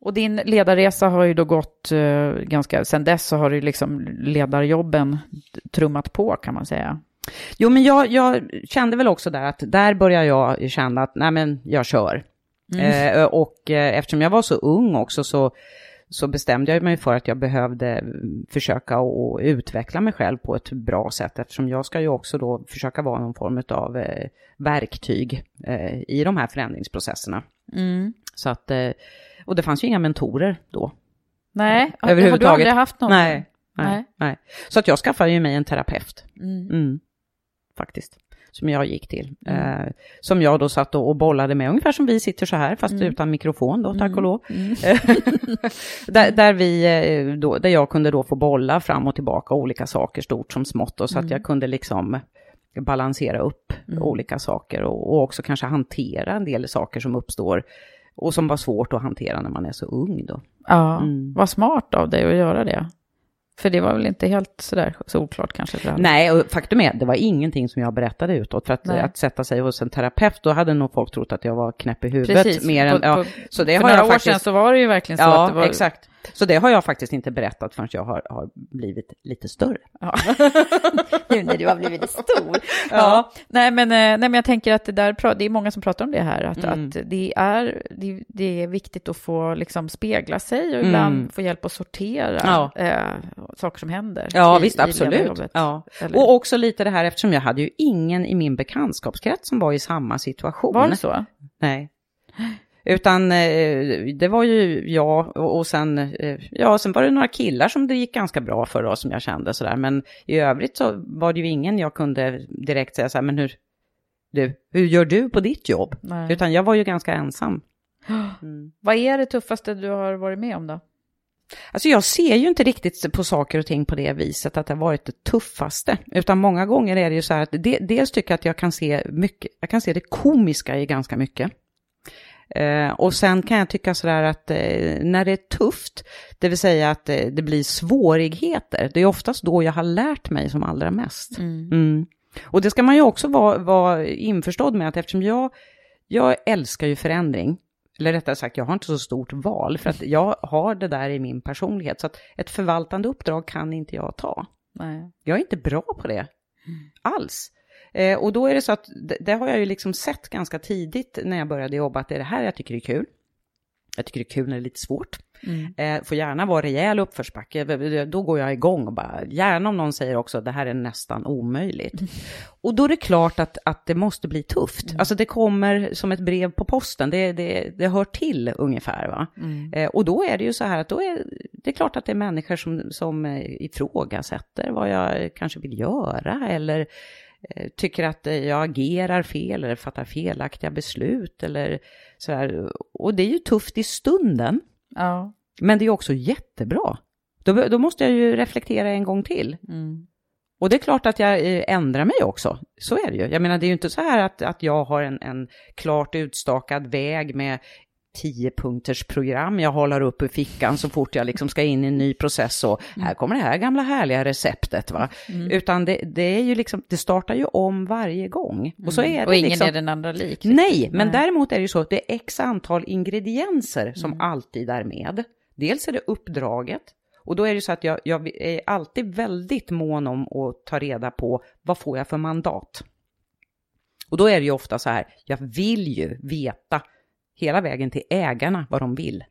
Och din ledarresa har ju då gått eh, ganska, sen dess så har ju liksom ledarjobben trummat på kan man säga. Jo, men jag, jag kände väl också där att där börjar jag känna att nej men jag kör. Eh, och eh, eftersom jag var så ung också så, så bestämde jag mig för att jag behövde mm, försöka att utveckla mig själv på ett bra sätt eftersom jag ska ju också då försöka vara någon form av eh, verktyg eh, i de här förändringsprocesserna. Så att, eh, och det fanns ju inga mentorer då. Nej, har, har du överhuvudtaget. aldrig haft någon? Nej, nej, Nej. nej. Så att jag skaffade ju mig en terapeut. Mm. Mm. Faktiskt. Som jag gick till. Eh, som jag då satt och bollade med, ungefär som vi sitter så här, fast utan mikrofon då, tack och lov. där, där, vi, eh, då, där jag kunde då få bolla fram och tillbaka olika saker, stort som smått, och så att jag kunde liksom balansera upp olika saker och, och också kanske hantera en del saker som uppstår och som var svårt att hantera när man är så ung då. Ja, Mm. vad smart av dig att göra det. För det var väl inte helt sådär solklart kanske för alla? Nej, och faktum är, det var ingenting som jag berättade utåt. För att, att sätta sig hos en terapeut, då hade nog folk trott att jag var knäpp i huvudet. Precis, mer än, på- ja, på- så det för har några jag år faktiskt, sedan så var det ju verkligen så ja, att det var... exakt. Så det har jag faktiskt inte berättat förrän jag har, har blivit lite större. Ja. Nu när du har blivit stor. Ja, nej men, eh, nej men jag tänker att det där, det är många som pratar om det här, att, Mm. att det, är, det, det är viktigt att få liksom spegla sig och Mm. ibland få hjälp att sortera Ja. eh, saker som händer. Ja, i- visst, i absolut. Ja. Eller- Och också lite det här, eftersom jag hade ju ingen i min bekantskapskrets som var i samma situation. Var det så? Nej. Utan eh, det var ju jag och, och sen, eh, ja, sen var det några killar som det gick ganska bra för då, som jag kände sådär. Men i övrigt så var det ju ingen jag kunde direkt säga så här, men hur, du, hur gör du på ditt jobb? Nej. Utan jag var ju ganska ensam. Vad är det tuffaste du har varit med om då? Alltså jag ser ju inte riktigt på saker och ting på det viset att det har varit det tuffaste. Utan många gånger är det ju så här att det, dels tycker jag att jag kan se mycket, jag kan se det komiska i ganska mycket. Eh, och sen kan jag tycka sådär att eh, när det är tufft, det vill säga att eh, det blir svårigheter, det är oftast då jag har lärt mig som allra mest. Mm. Och det ska man ju också vara, vara införstådd med att eftersom jag, jag älskar ju förändring, eller rättare sagt, jag har inte så stort val, för att jag har det där i min personlighet, så att ett förvaltande uppdrag kan inte jag ta. Nej. Jag är inte bra på det alls. Eh, och då är det så att det, det har jag ju liksom sett ganska tidigt när jag började jobba, att det är det här jag tycker är kul. Jag tycker det är kul när det är lite svårt. Eh, får gärna vara rejäl uppförsbacke, då går jag igång och bara, gärna om någon säger också det här är nästan omöjligt. Och då är det klart att, att det måste bli tufft. Alltså det kommer som ett brev på posten, det, det, det hör till ungefär. Va? Eh, och då är det ju så här att då är det är klart att det är människor som, som ifrågasätter vad jag kanske vill göra eller tycker att eh, jag agerar fel eller fattar felaktiga beslut eller så här. Och det är ju tufft i stunden. Ja. Men det är också jättebra. Då, då måste jag ju reflektera en gång till. Och det är klart att jag eh, ändrar mig också. Så är det ju. Jag menar, det är ju inte så här att, att jag har en, en klart utstakad väg med tiopunkters program jag håller upp i fickan så fort jag liksom ska in i en ny process och här kommer det här gamla härliga receptet va. Mm. Utan det, det är ju liksom, det startar ju om varje gång. Och så är Mm. Och det ingen liksom, är den andra lik. Nej, men Nej. däremot är det ju så att det är x antal ingredienser som Mm. alltid är med. Dels är det uppdraget och då är det så att jag, jag är alltid väldigt mån om att ta reda på vad får jag för mandat. Och då är det ju ofta så här, jag vill ju veta hela vägen till ägarna vad de vill.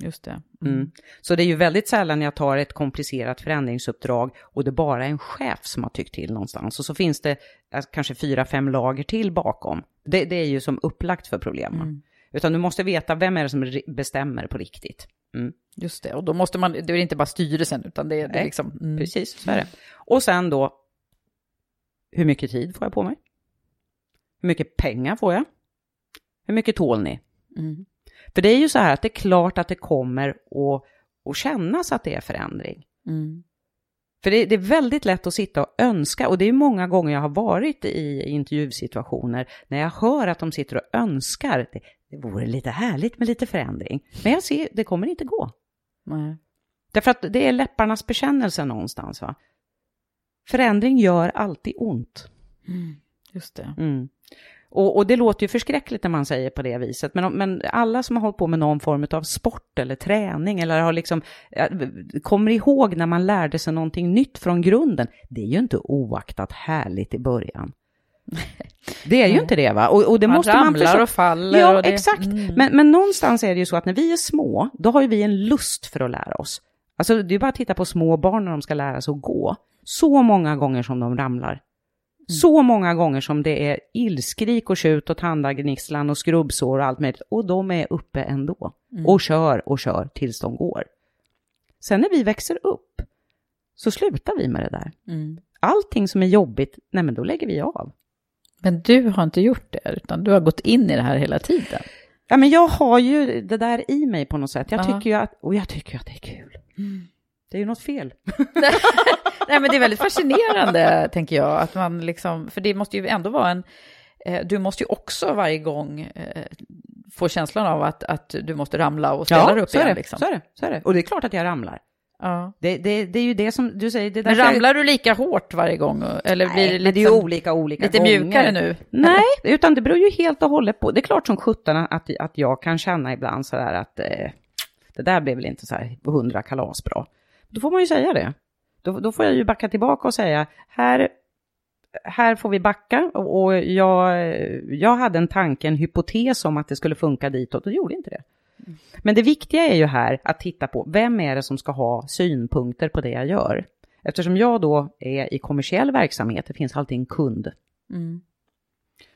Just det. Mm. Så det är ju väldigt sällan jag tar ett komplicerat förändringsuppdrag och det bara är en chef som har tyckt till någonstans. Och så finns det eh, kanske fyra, fem lager till bakom. Det, det är ju som upplagt för problemen. Mm. Utan du måste veta vem är det som bestämmer på riktigt. Mm. Just det, och då måste man, det är inte bara styrelsen utan det, det är Nej, liksom... Mm. Precis, så är det. Och sen då, hur mycket tid får jag på mig? Hur mycket pengar får jag? Hur mycket tål ni? Mm. För det är ju så här att det är klart att det kommer att, att kännas att det är förändring. Mm. För det, det är väldigt lätt att sitta och önska, och det är många gånger jag har varit i intervjusituationer när jag hör att de sitter och önskar, det, det vore lite härligt med lite förändring. Men jag ser, det kommer inte gå. Nej. Därför att det är läpparnas bekännelse någonstans. Va? Förändring gör alltid ont. Just det. Mm. Och, och det låter ju förskräckligt när man säger på det viset, men, men alla som har hållit på med någon form av sport eller träning eller har liksom, kommer ihåg när man lärde sig någonting nytt från grunden, det är ju inte oaktat härligt i början. Det är ju inte det va? Och, och det Man måste man ramlar förstå. och faller Ja, och det- exakt. Mm. Men, men någonstans är det ju så att när vi är små, då har ju vi en lust för att lära oss. Alltså det är bara att titta på små barn när de ska lära sig att gå. Så många gånger som de ramlar. Så många gånger som det är illskrik och tjut och tandagnisslan och skrubbsår och allt möjligt. Och de är uppe ändå. Och kör och kör tills de går. Sen när vi växer upp så slutar vi med det där. Mm. Allting som är jobbigt, nej men då lägger vi av. Men du har inte gjort det, utan du har gått in i det här hela tiden. Ja men jag har ju det där i mig på något sätt. Jag Ja. tycker ju att, och jag tycker ju att det är kul. Det är ju något fel. Nej, men det är väldigt fascinerande, tänker jag, att man liksom, för det måste ju ändå vara en, eh, du måste ju också varje gång eh, få känslan av att, att du måste ramla och ställa dig upp så igen. det. Liksom. Så är det. Så är det. Och det är klart att jag ramlar. Ja. Det, det, det är ju det som du säger. Det Men jag- ramlar du lika hårt varje gång? Eller blir Nej, det men det är ju liksom olika olika lite gånger. mjukare nu? Nej, utan det beror ju helt och hållet på. Det är klart som sjutton att, att jag kan känna ibland sådär att eh, det där blev väl inte så här hundra kalas bra. Då får man ju säga det. Då, då får jag ju backa tillbaka och säga, här, här får vi backa. Och, och jag, jag hade en tanke, en hypotes om att det skulle funka ditåt och gjorde inte det. Men det viktiga är ju här att titta på, vem är det som ska ha synpunkter på det jag gör? Eftersom jag då är i kommersiell verksamhet, det finns alltid en kund. Mm,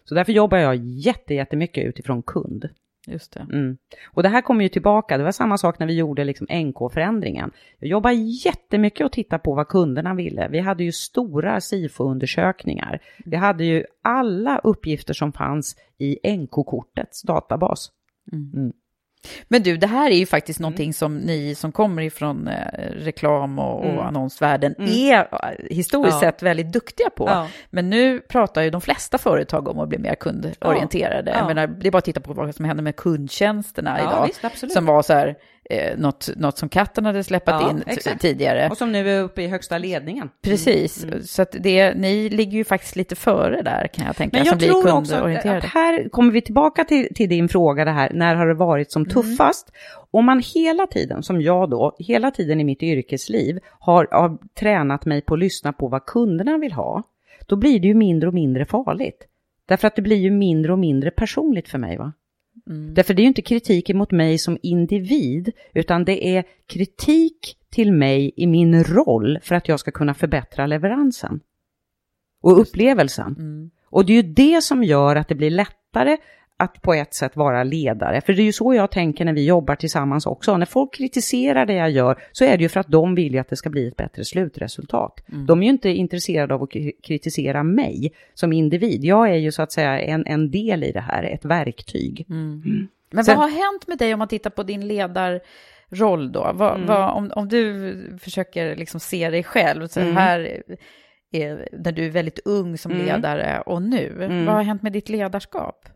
Så därför jobbar jag jätte, jättemycket utifrån kund. Just det. Mm. Och det här kommer ju tillbaka, det var samma sak när vi gjorde liksom NK-förändringen. Jag jobbar jättemycket och titta på vad kunderna ville. Vi hade ju stora SIFO-undersökningar. Vi hade ju alla uppgifter som fanns i NK-kortets databas. Men du, det här är ju faktiskt Mm. någonting som ni som kommer ifrån eh, reklam och, och Mm. annonsvärlden är eh, historiskt Ja. sett väldigt duktiga på. Ja. Men nu pratar ju de flesta företag om att bli mer kundorienterade. Ja. Jag menar, det är bara att titta på vad som händer med kundtjänsterna Ja, idag. visst, som var så här, eh, något, något som katten hade släppt Ja, in exakt. tidigare. Och som nu är uppe i högsta ledningen. Precis, så att det, ni ligger ju faktiskt lite före där kan jag tänka, Men jag tror också att, att här kommer vi tillbaka till, till din fråga det här, när har det varit som tuffast? Om man hela tiden, som jag då, hela tiden i mitt yrkesliv har, har tränat mig på att lyssna på vad kunderna vill ha, då blir det ju mindre och mindre farligt. Därför att det blir ju mindre och mindre personligt för mig va? Därför det är ju inte kritik mot mig som individ, utan det är kritik till mig i min roll för att jag ska kunna förbättra leveransen och upplevelsen. Och det är ju det som gör att det blir lättare att på ett sätt vara ledare. För det är ju så jag tänker när vi jobbar tillsammans också. När folk kritiserar det jag gör så är det ju för att de vill ju att det ska bli ett bättre slutresultat. De är ju inte intresserade av att kritisera mig som individ. Jag är ju så att säga en, en del i det här, ett verktyg. Men Sen- vad har hänt med dig om man tittar på din ledarroll då? Vad, Mm. vad, om, om du försöker liksom se dig själv, så Mm. här är, när du är väldigt ung som Mm. ledare och nu, Mm. vad har hänt med ditt ledarskap?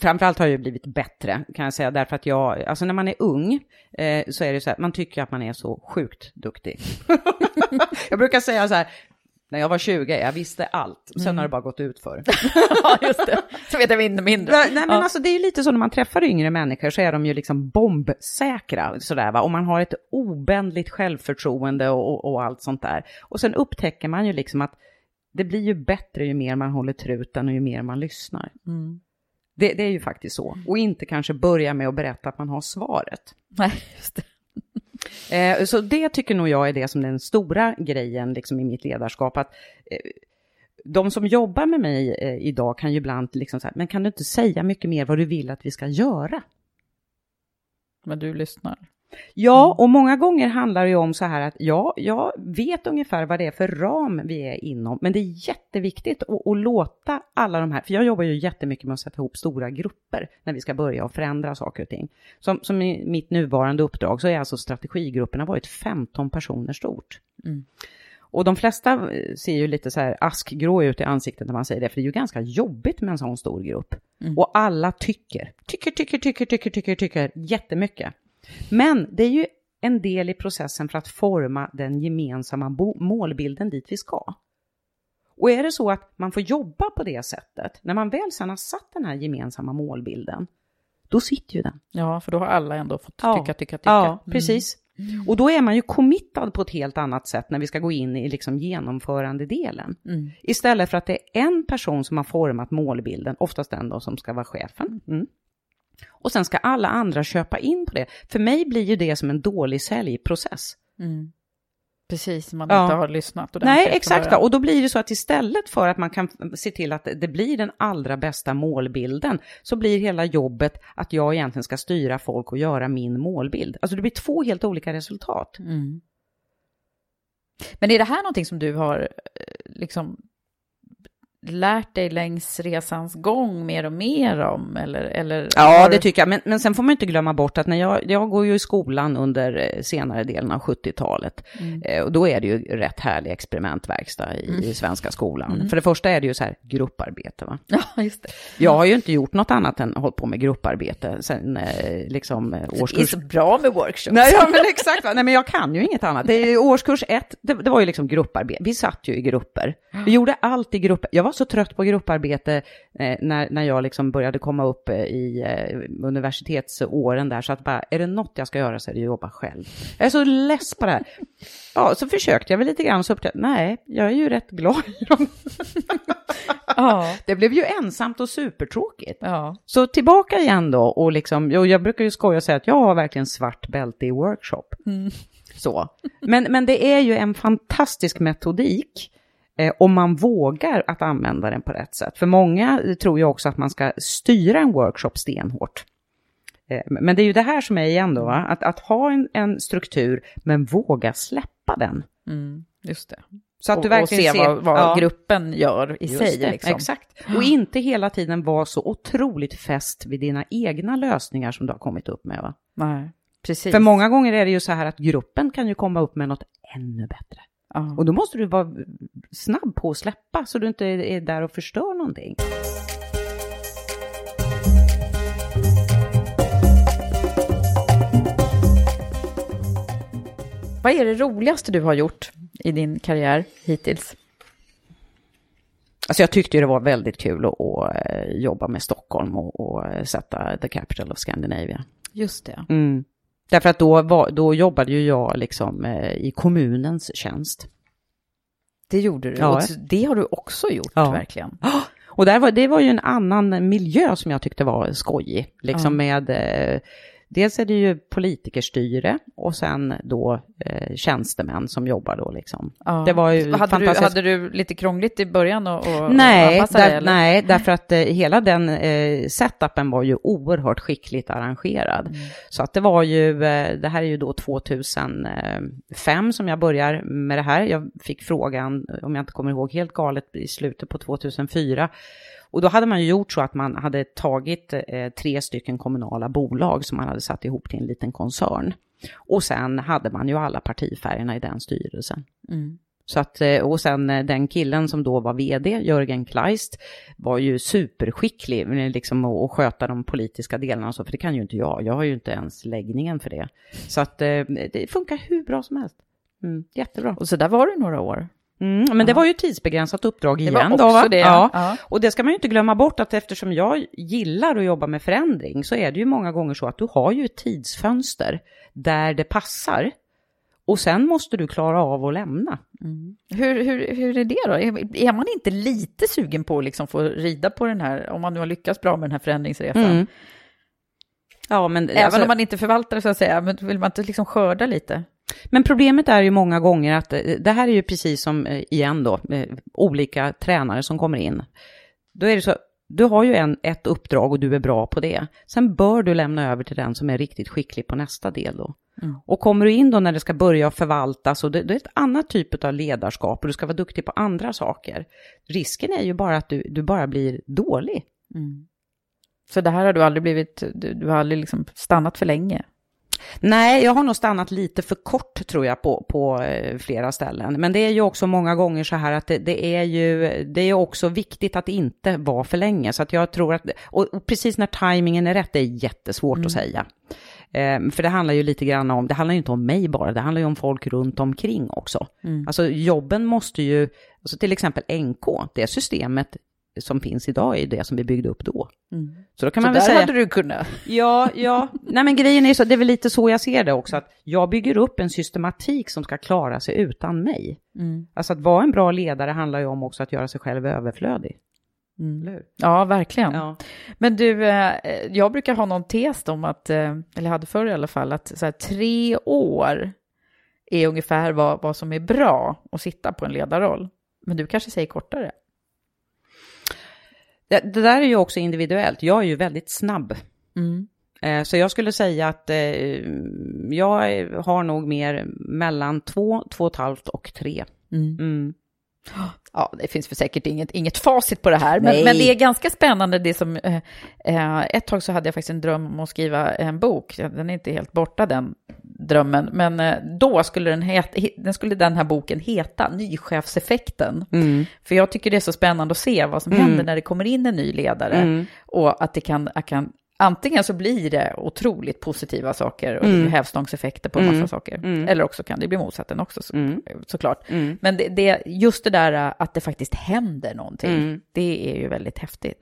Framförallt har jag blivit bättre kan jag säga, därför att jag, alltså när man är ung eh, så är det så här, man tycker att man är så sjukt duktig. jag brukar säga så här, när jag var 20, jag visste allt, sen Mm. har det bara gått ut för. ja, just det. Så vet jag mindre mindre. Nej, men Ja. alltså det är ju lite så när man träffar yngre människor så är de ju liksom bombsäkra sådär va. Och man har ett obändligt självförtroende och, och, och allt sånt där. Och sen upptäcker man ju liksom att det blir ju bättre ju mer man håller truten och ju mer man lyssnar. Mm. Det, det är ju faktiskt så. Och inte kanske börja med att berätta att man har svaret. Nej, just det. Eh, så det tycker nog jag är det som den stora grejen liksom, i mitt ledarskap. Att, eh, de som jobbar med mig eh, idag kan ju ibland liksom här, men kan du inte säga mycket mer vad du vill att vi ska göra? Men du lyssnar. Ja, och många gånger handlar det ju om så här att ja, jag vet ungefär vad det är för ram vi är inom, men det är jätteviktigt att, att låta alla de här, för jag jobbar ju jättemycket med att sätta ihop stora grupper när vi ska börja och förändra saker och ting. Som, som i mitt nuvarande uppdrag så är alltså strategigrupperna varit 15 personer stort. Mm. Och de flesta eh, ser ju lite så här askgrå ut i ansiktet när man säger det, för det är ju ganska jobbigt med en sån stor grupp. Mm. Och alla tycker, tycker, tycker, tycker, tycker, tycker, tycker jättemycket. Men det är ju en del i processen för att forma den gemensamma målbilden dit vi ska. Och är det så att man får jobba på det sättet, när man väl sedan har satt den här gemensamma målbilden, då sitter ju den. Ja, för då har alla ändå fått Ja. tycka, tycka, tycka. Ja, Mm. precis. Och då är man ju committad på ett helt annat sätt när vi ska gå in i liksom genomförandedelen. Mm. Istället för att det är en person som har format målbilden, oftast den då som ska vara chefen. Mm. Och sen ska alla andra köpa in på det. För mig blir ju det som en dålig säljprocess. Mm. Precis, man Ja. inte har lyssnat Nej, exakt. Och då blir det så att istället för att man kan se till att det blir den allra bästa målbilden, så blir hela jobbet att jag egentligen ska styra folk och göra min målbild. Alltså det blir två helt olika resultat. Mm. Men är det här någonting som du har eh, liksom lärt dig längs resans gång mer och mer om? Eller, eller Ja, har det tycker jag. Men, men sen får man inte glömma bort att när jag, jag går ju i skolan under eh, senare delen av 70-talet. Mm. Eh, och då är det ju rätt härlig experimentverkstad i, Mm. i svenska skolan. Mm. För det första är det ju så här grupparbete. Va? Ja, just det. Jag har ju inte gjort något annat än hållit på med grupparbete sen eh, liksom eh, Det är årskurs... så bra med workshops. Nej, ja, men exakt. va. Nej, men jag kan ju inget annat. Det är årskurs ett, det, det var ju liksom grupparbete. Vi satt ju i grupper. Vi gjorde allt i grupper. Jag var så trött på grupparbete eh, när, när jag liksom började komma upp eh, i eh, universitetsåren där, så att bara, är det något jag ska göra så är det att jobba själv. Jag är så less på det här. Ja, så försökte jag väl lite grann, så upptäckte jag, nej, jag är ju rätt glad i dem. Ja. Det blev ju ensamt och supertråkigt. Ja. Så tillbaka igen då och liksom, jo, jag brukar ju skoja och säga att jag har verkligen svart bälte i workshop. Mm. Så. Men, men det är ju en fantastisk metodik eh, om man vågar att använda den på rätt sätt. För många eh, tror ju också att man ska styra en workshop stenhårt. Eh, men det är ju det här som är igen då? Att, att ha en, en struktur men våga släppa den. Mm, just det. Så att och, du verkligen och se ser vad, vad ja. gruppen gör i sig. det, liksom. Exakt. Och inte hela tiden vara så otroligt fäst vid dina egna lösningar som du har kommit upp med. Va? Nej, precis. För många gånger är det ju så här att gruppen kan ju komma upp med något ännu bättre. Ja. Och då måste du vara snabb på att släppa så du inte är där och förstör någonting. Vad är det roligaste du har gjort i din karriär hittills? Alltså jag tyckte ju det var väldigt kul att, att eh, jobba med Stockholm och, och eh, sätta the capital of Scandinavia. Just det. Mm. Därför att då, var, då jobbade ju jag liksom eh, i kommunens tjänst. Det gjorde du. Ja. Och det har du också gjort, Ja. verkligen. Och där var, det var ju en annan miljö som jag tyckte var skojig. Liksom Ja. med, eh, dels är det ju politikerstyre och sen då eh, tjänstemän som jobbar då liksom. Ja. Det var ju hade, du, fantastiskt. hade du lite krångligt i början och, och Nej, dig? där, nej, därför att eh, hela den eh, setupen var ju oerhört skickligt arrangerad. Mm. Så att det var ju, eh, det här är ju då 2005 som jag börjar med det här. Jag fick frågan, om jag inte kommer ihåg helt galet, i slutet på 2004. Och då hade man ju gjort så att man hade tagit eh, tre stycken kommunala bolag som man hade satt ihop till en liten koncern. Och sen hade man ju alla partifärgerna i den styrelsen. Mm. Så att, eh, och sen eh, den killen som då var vd, Jörgen Kleist, var ju superskicklig liksom, att sköta de politiska delarna, så, för det kan ju inte jag. Jag har ju inte ens läggningen för det. Så att det funkar hur bra som helst. Mm, jättebra. Och så där var du några år. Mm, men det var ju tidsbegränsat uppdrag igen. Det var också då, det. Ja. ja. Och det ska man ju inte glömma bort att eftersom jag gillar att jobba med förändring så är det ju många gånger så att du har ju ett tidsfönster där det passar. Och sen måste du klara av att lämna. Mm. Hur, hur, hur är det då? Är man inte lite sugen på att liksom få rida på den här, om man nu har lyckats bra med den här förändringsresan? Mm. Ja, men, Även alltså, om man inte förvaltar det så att säga, men vill man inte liksom skörda lite? Men problemet är ju många gånger att eh, det här är ju precis som, eh, igen då, eh, olika tränare som kommer in. Då är det så, du har ju en, ett uppdrag och du är bra på det. Sen bör du lämna över till den som är riktigt skicklig på nästa del då. Mm. Och kommer du in då när det ska börja förvaltas och det, det, är ett annat typ av ledarskap och du ska vara duktig på andra saker. Risken är ju bara att du, du bara blir dålig. Mm. Så det här har du aldrig blivit, du, du har aldrig liksom stannat för länge? Nej, jag har nog stannat lite för kort tror jag på, på eh, flera ställen. Men det är ju också många gånger så här att det, det är ju, det är också viktigt att inte vara för länge. Så att jag tror att, och, precis när tajmingen är rätt, det är jättesvårt mm. att säga. Eh, för det handlar ju lite grann om, det handlar ju inte om mig bara, det handlar ju om folk runt omkring också. Mm. Alltså jobben måste ju, alltså till exempel NK, det systemet som finns idag är det som vi byggde upp då. Mm. Så då kan så man väl säga... hade du kunnat. Ja, ja. Nej men grejen är så, det är väl lite så jag ser det också, att jag bygger upp en systematik som ska klara sig utan mig. Mm. Alltså att vara en bra ledare handlar ju om också att göra sig själv överflödig. Mm. Ja, verkligen. Ja. Men du, eh, jag brukar ha någon tes om att, eh, eller hade förr i alla fall, att så här, tre år är ungefär vad, vad som är bra att sitta på en ledarroll. Men du kanske säger kortare? Det, det, där är ju också individuellt. Jag är ju väldigt snabb. Mm. Eh, så jag skulle säga att eh, jag har nog mer mellan två, två och ett halvt och tre. Mm. Mm. Ja, det finns för säkert inget, inget facit på det här, men, men, det är ganska spännande det som... Eh, eh, ett tag så hade jag faktiskt en dröm om att skriva en bok, den är inte helt borta den drömmen, men eh, då skulle den, het, den, skulle den här boken heta Nychefseffekten. Mm. För jag tycker det är så spännande att se vad som mm. händer när det kommer in en ny ledare mm. och att det kan, kan Antingen så blir det otroligt positiva saker och mm. det blir hävstångseffekter på en massa mm. saker. Mm. Eller också kan det bli motsatsen också så, mm. såklart. Mm. Men det, det, just det där att det faktiskt händer någonting, mm. det är ju väldigt häftigt.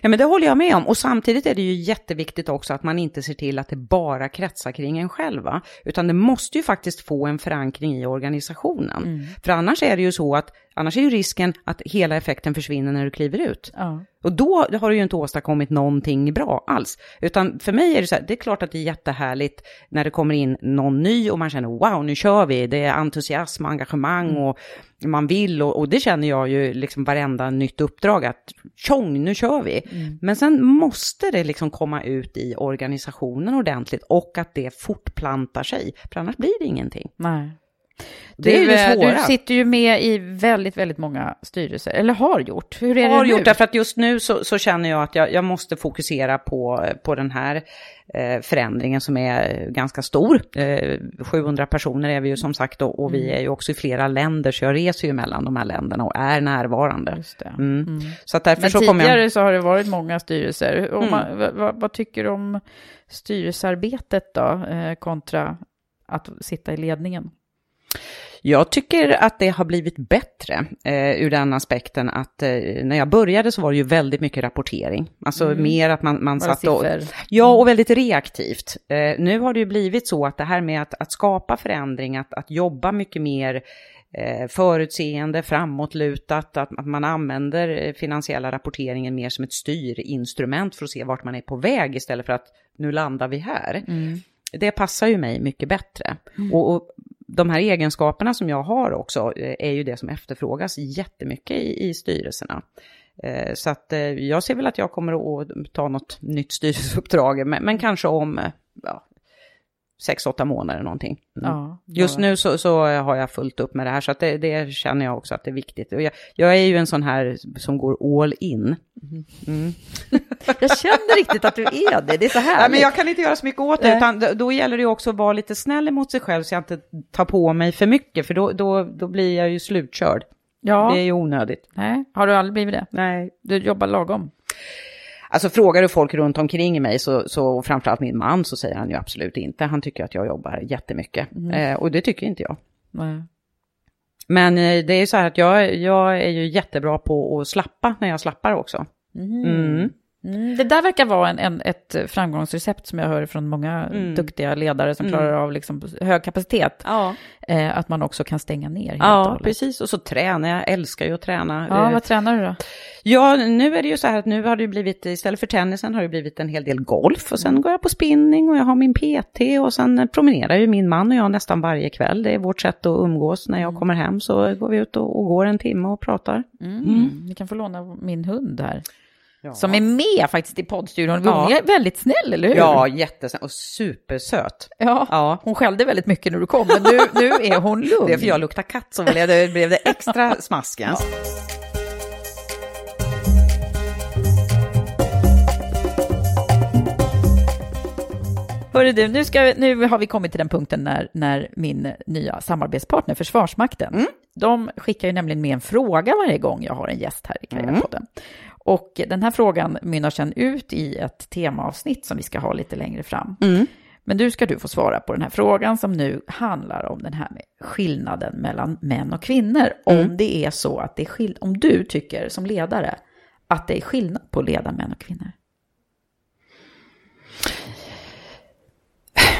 Ja men det håller jag med om och samtidigt är det ju jätteviktigt också att man inte ser till att det bara kretsar kring en själv va? Utan det måste ju faktiskt få en förankring i organisationen. För annars är det ju så att Annars är ju risken att hela effekten försvinner när du kliver ut. Ja. Och då har du ju inte åstadkommit någonting bra alls. Utan för mig är det så här, det är klart att det är jättehärligt när det kommer in någon ny och man känner wow, nu kör vi, det är entusiasm och engagemang mm. och man vill och, och, det känner jag ju liksom varenda nytt uppdrag att tjong, nu kör vi. Mm. Men sen måste det liksom komma ut i organisationen ordentligt och att det fortplantar sig, för annars blir det ingenting. Nej. Det du, är det svåra. Du sitter ju med i väldigt, väldigt många styrelser, eller har gjort. Hur är har det nu? gjort, därför att just nu så, så, känner jag att jag, jag måste fokusera på, på den här eh, förändringen som är ganska stor. Eh, 700 personer är vi ju som sagt och, och mm. vi är ju också i flera länder, så jag reser ju mellan de här länderna och är närvarande. Just det. Mm. Mm. Så att därför Men så tidigare jag... så har det varit många styrelser. Mm. man, vad, vad, tycker du om styrelsearbetet då, eh, kontra att sitta i ledningen? Jag tycker att det har blivit bättre eh, ur den aspekten att eh, när jag började så var det ju väldigt mycket rapportering. Alltså mm. mer att man, man satt och... Ja, och väldigt reaktivt. Eh, nu har det ju blivit så att det här med att, att skapa förändring, att, att jobba mycket mer eh, förutseende, framåtlutat, att, att man använder eh, finansiella rapporteringen mer som ett styrinstrument för att se vart man är på väg istället för att nu landar vi här. Mm. Det passar ju mig mycket bättre. Mm. Och, och de här egenskaperna som jag har också eh, är ju det som efterfrågas jättemycket i, i styrelserna. Eh, så att eh, jag ser väl att jag kommer att ta något nytt styrelseuppdrag, men, men kanske om ja, sex, åtta månader någonting. Mm. Ja, Just nu så, så har jag fullt upp med det här, så det, det känner jag också att det är viktigt. Jag, jag är ju en sån här som går all in. Mm. Jag känner riktigt att du är det, det är så här. Nej, men jag kan inte göra så mycket åt det, utan då- gäller det också att vara lite snäll emot sig själv så jag inte tar på mig för mycket, för då, då, då blir jag ju slutkörd. ja. Det är ju onödigt. Nej, har du aldrig blivit det? Nej. Du jobbar lagom? Alltså frågar du folk runt omkring mig, så, så framförallt min man, så säger han ju absolut inte. Han tycker att jag jobbar jättemycket. Eh, och det tycker inte jag. Nej. Men eh, det är ju så här att jag, jag är ju jättebra på att slappa när jag slappar också. Mm. Mm, det där verkar vara en, en, ett framgångsrecept som jag hör från många Mm. duktiga ledare som Mm. klarar av liksom hög kapacitet. Ja, Eh, att man också kan stänga ner helt och ja hållet. precis. Och så tränar jag, älskar ju att träna. Ja, Eh, vad tränar du då? Ja, nu är det ju så här att nu har det blivit, istället för tennisen har det blivit en hel del golf och sen Mm. går jag på spinning och jag har min PT och sen promenerar ju min man och jag nästan varje kväll. Det är vårt sätt att umgås. När jag Mm. kommer hem så går vi ut och, och går en timme och pratar. Mm. Ni kan få låna min hund här. Ja. Som är med faktiskt i poddstudion. Ja. Hon är väldigt snäll, eller hur? Ja, jättesnäll och supersöt. ja. Ja. Hon skällde väldigt mycket när du kom, men nu, nu är hon lugn. Det är för jag luktar katt så blev det, blev det extra smaskens. Hörru du, nu, ska, nu har vi kommit till den punkten när, när min nya samarbetspartner Försvarsmakten, Mm. de skickar ju nämligen med en fråga varje gång jag har en gäst här i Karriärpodden. Och den här frågan mynnar sedan ut i ett temaavsnitt som vi ska ha lite längre fram. Mm. Men du ska du få svara på den här frågan som nu handlar om den här med skillnaden mellan män och kvinnor. Mm. Om det är så att det är skill- om du tycker som ledare att det är skillnad på att leda män och kvinnor.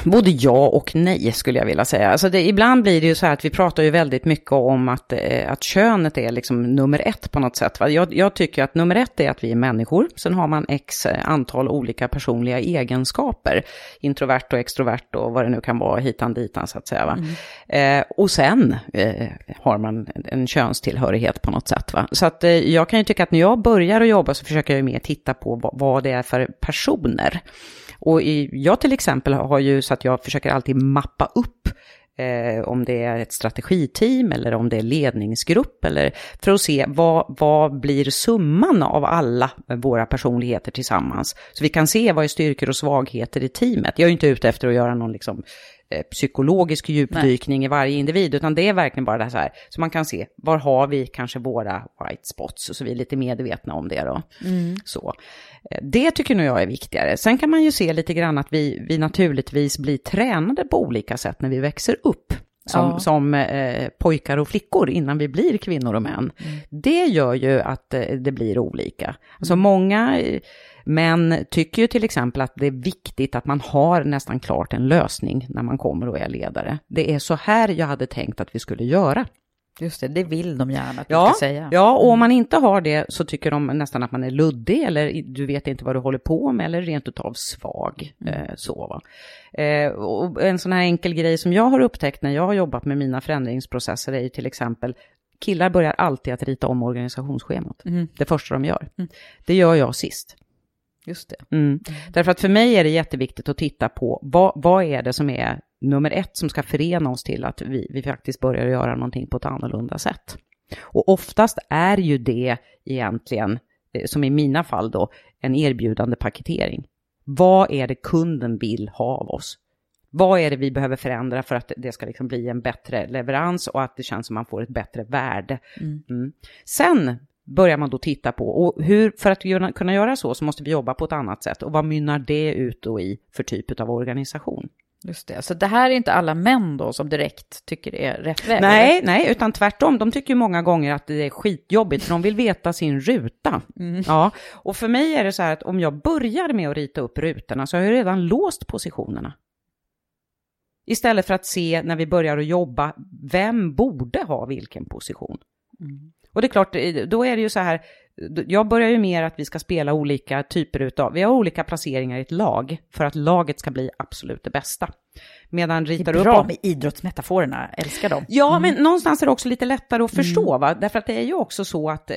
Både ja och nej skulle jag vilja säga. Alltså det, ibland blir det ju så här att vi pratar ju väldigt mycket om att, eh, att könet är liksom nummer ett på något sätt. Jag, jag tycker att nummer ett är att vi är människor. Sen har man x eh, antal olika personliga egenskaper. Introvert och extrovert och vad det nu kan vara hitan ditan så att säga. Va? Eh, och sen eh, har man en, en könstillhörighet på något sätt. Va? Så att eh, jag kan ju tycka att när jag börjar att jobba så försöker jag ju mer titta på vad, vad det är för personer. Och i, jag till exempel har ju så att jag försöker alltid mappa upp eh, om det är ett strategiteam eller om det är ledningsgrupp eller för att se vad, vad blir summan av alla våra personligheter tillsammans. Så vi kan se vad är styrkor och svagheter i teamet. Jag är ju inte ute efter att göra någon liksom eh, psykologisk djupdykning i varje individ, utan det är verkligen bara det här så här, så man kan se, var har vi kanske våra white spots, så vi är lite medvetna om det då. Så. Eh, Det tycker nog jag är viktigare. Sen kan man ju se lite grann att vi, vi naturligtvis blir tränade på olika sätt när vi växer upp. Som, Ja. som eh, pojkar och flickor innan vi blir kvinnor och män. Det gör ju att eh, det blir olika. Alltså många män tycker ju till exempel att det är viktigt att man har nästan klart en lösning när man kommer och är ledare. Det är så här jag hade tänkt att vi skulle göra. Just det, det vill de gärna att du Ja, ska säga. ja, och om man inte har det så tycker de nästan att man är luddig eller du vet inte vad du håller på med eller rent utav svag. Eh, så? Eh, och en sån här enkel grej som jag har upptäckt när jag har jobbat med mina förändringsprocesser är ju till exempel killar börjar alltid att rita om organisationsschemat. Det första de gör. Det gör jag sist. Just det. Mm. Därför att för mig är det jätteviktigt att titta på vad, vad är det som är nummer ett som ska förena oss till att vi, vi faktiskt börjar göra någonting på ett annorlunda sätt. Och oftast är ju det egentligen, eh, som i mina fall då, en erbjudande paketering. Vad är det kunden vill ha av oss? Vad är det vi behöver förändra för att det ska liksom bli en bättre leverans och att det känns som man får ett bättre värde? Mm. Sen börjar man då titta på, och hur, för att kunna göra så så måste vi jobba på ett annat sätt. Och vad mynnar det ut då i för typ av organisation? Just det. Så det här är inte alla män då som direkt tycker det är rätt väg? Nej, eller? nej, utan tvärtom. De tycker många gånger att det är skitjobbigt, för de vill veta sin ruta. Ja, och för mig är det så här att om jag börjar med att rita upp rutorna så har jag redan låst positionerna. Istället för att se när vi börjar att jobba, vem borde ha vilken position? Och det är klart, eh, då är det ju så här, jag börjar ju mer att vi ska spela olika typer utav, vi har olika placeringar i ett lag för att laget ska bli absolut det bästa. Medan ritar det är bra upp... med idrottsmetaforerna, älskar dem. Ja, mm. men någonstans är det också lite lättare att förstå, mm. va? därför att det är ju också så att eh,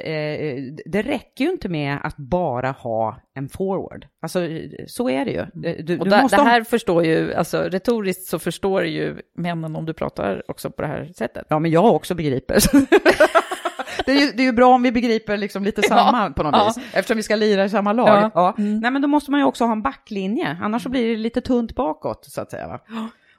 det räcker ju inte med att bara ha en forward. Alltså, så är det ju. Mm. Du, och du måste det här ha... förstår ju, alltså retoriskt så förstår ju männen om du pratar också på det här sättet. Ja, men jag också begriper. det, är ju, det är ju bra om vi begriper liksom lite samma ja, på något ja. vis, eftersom vi ska lira i samma lag. Ja. ja. Mm. Nej, men då måste man ju också ha en backlinje, annars så blir det lite tunt bakåt, så att säga. Va?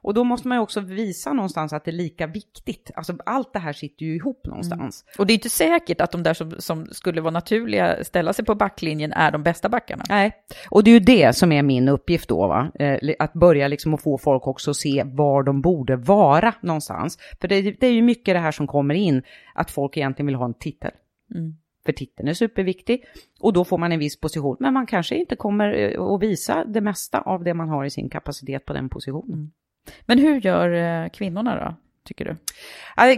Och då måste man ju också visa någonstans att det är lika viktigt. Alltså allt det här sitter ju ihop någonstans. Mm. Och det är inte säkert att de där som, som skulle vara naturliga, ställa sig på backlinjen, är de bästa backarna. Nej, och det är ju det som är min uppgift då, va? Eh, att börja liksom att få folk också att se var de borde vara någonstans. För det, det är ju mycket det här som kommer in, att folk egentligen vill ha en titel. Mm. För titeln är superviktig och då får man en viss position. Men man kanske inte kommer eh, att visa det mesta av det man har i sin kapacitet på den positionen. Men hur gör eh, kvinnorna då? Tycker du?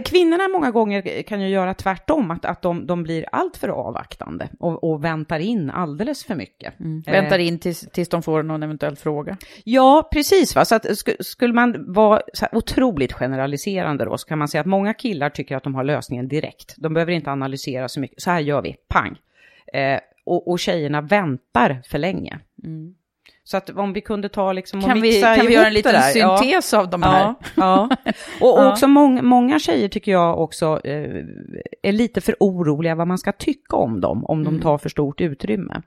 Kvinnorna många gånger kan ju göra tvärtom, att, att de, de blir alltför avvaktande och, och väntar in alldeles för mycket. Mm. Eh. Väntar in tills, tills de får någon eventuell fråga? Ja, precis. Va? Så att, sk skulle man vara otroligt generaliserande då, så kan man säga att många killar tycker att de har lösningen direkt. De behöver inte analysera så mycket. Så här gör vi, pang. Eh, och, och tjejerna väntar för länge. Mm. Så att om vi kunde ta liksom och kan mixa vi, Kan vi göra en liten syntes ja. av de här? Ja, ja. och, och också många, många tjejer tycker jag också eh, är lite för oroliga vad man ska tycka om dem, om mm. de tar för stort utrymme.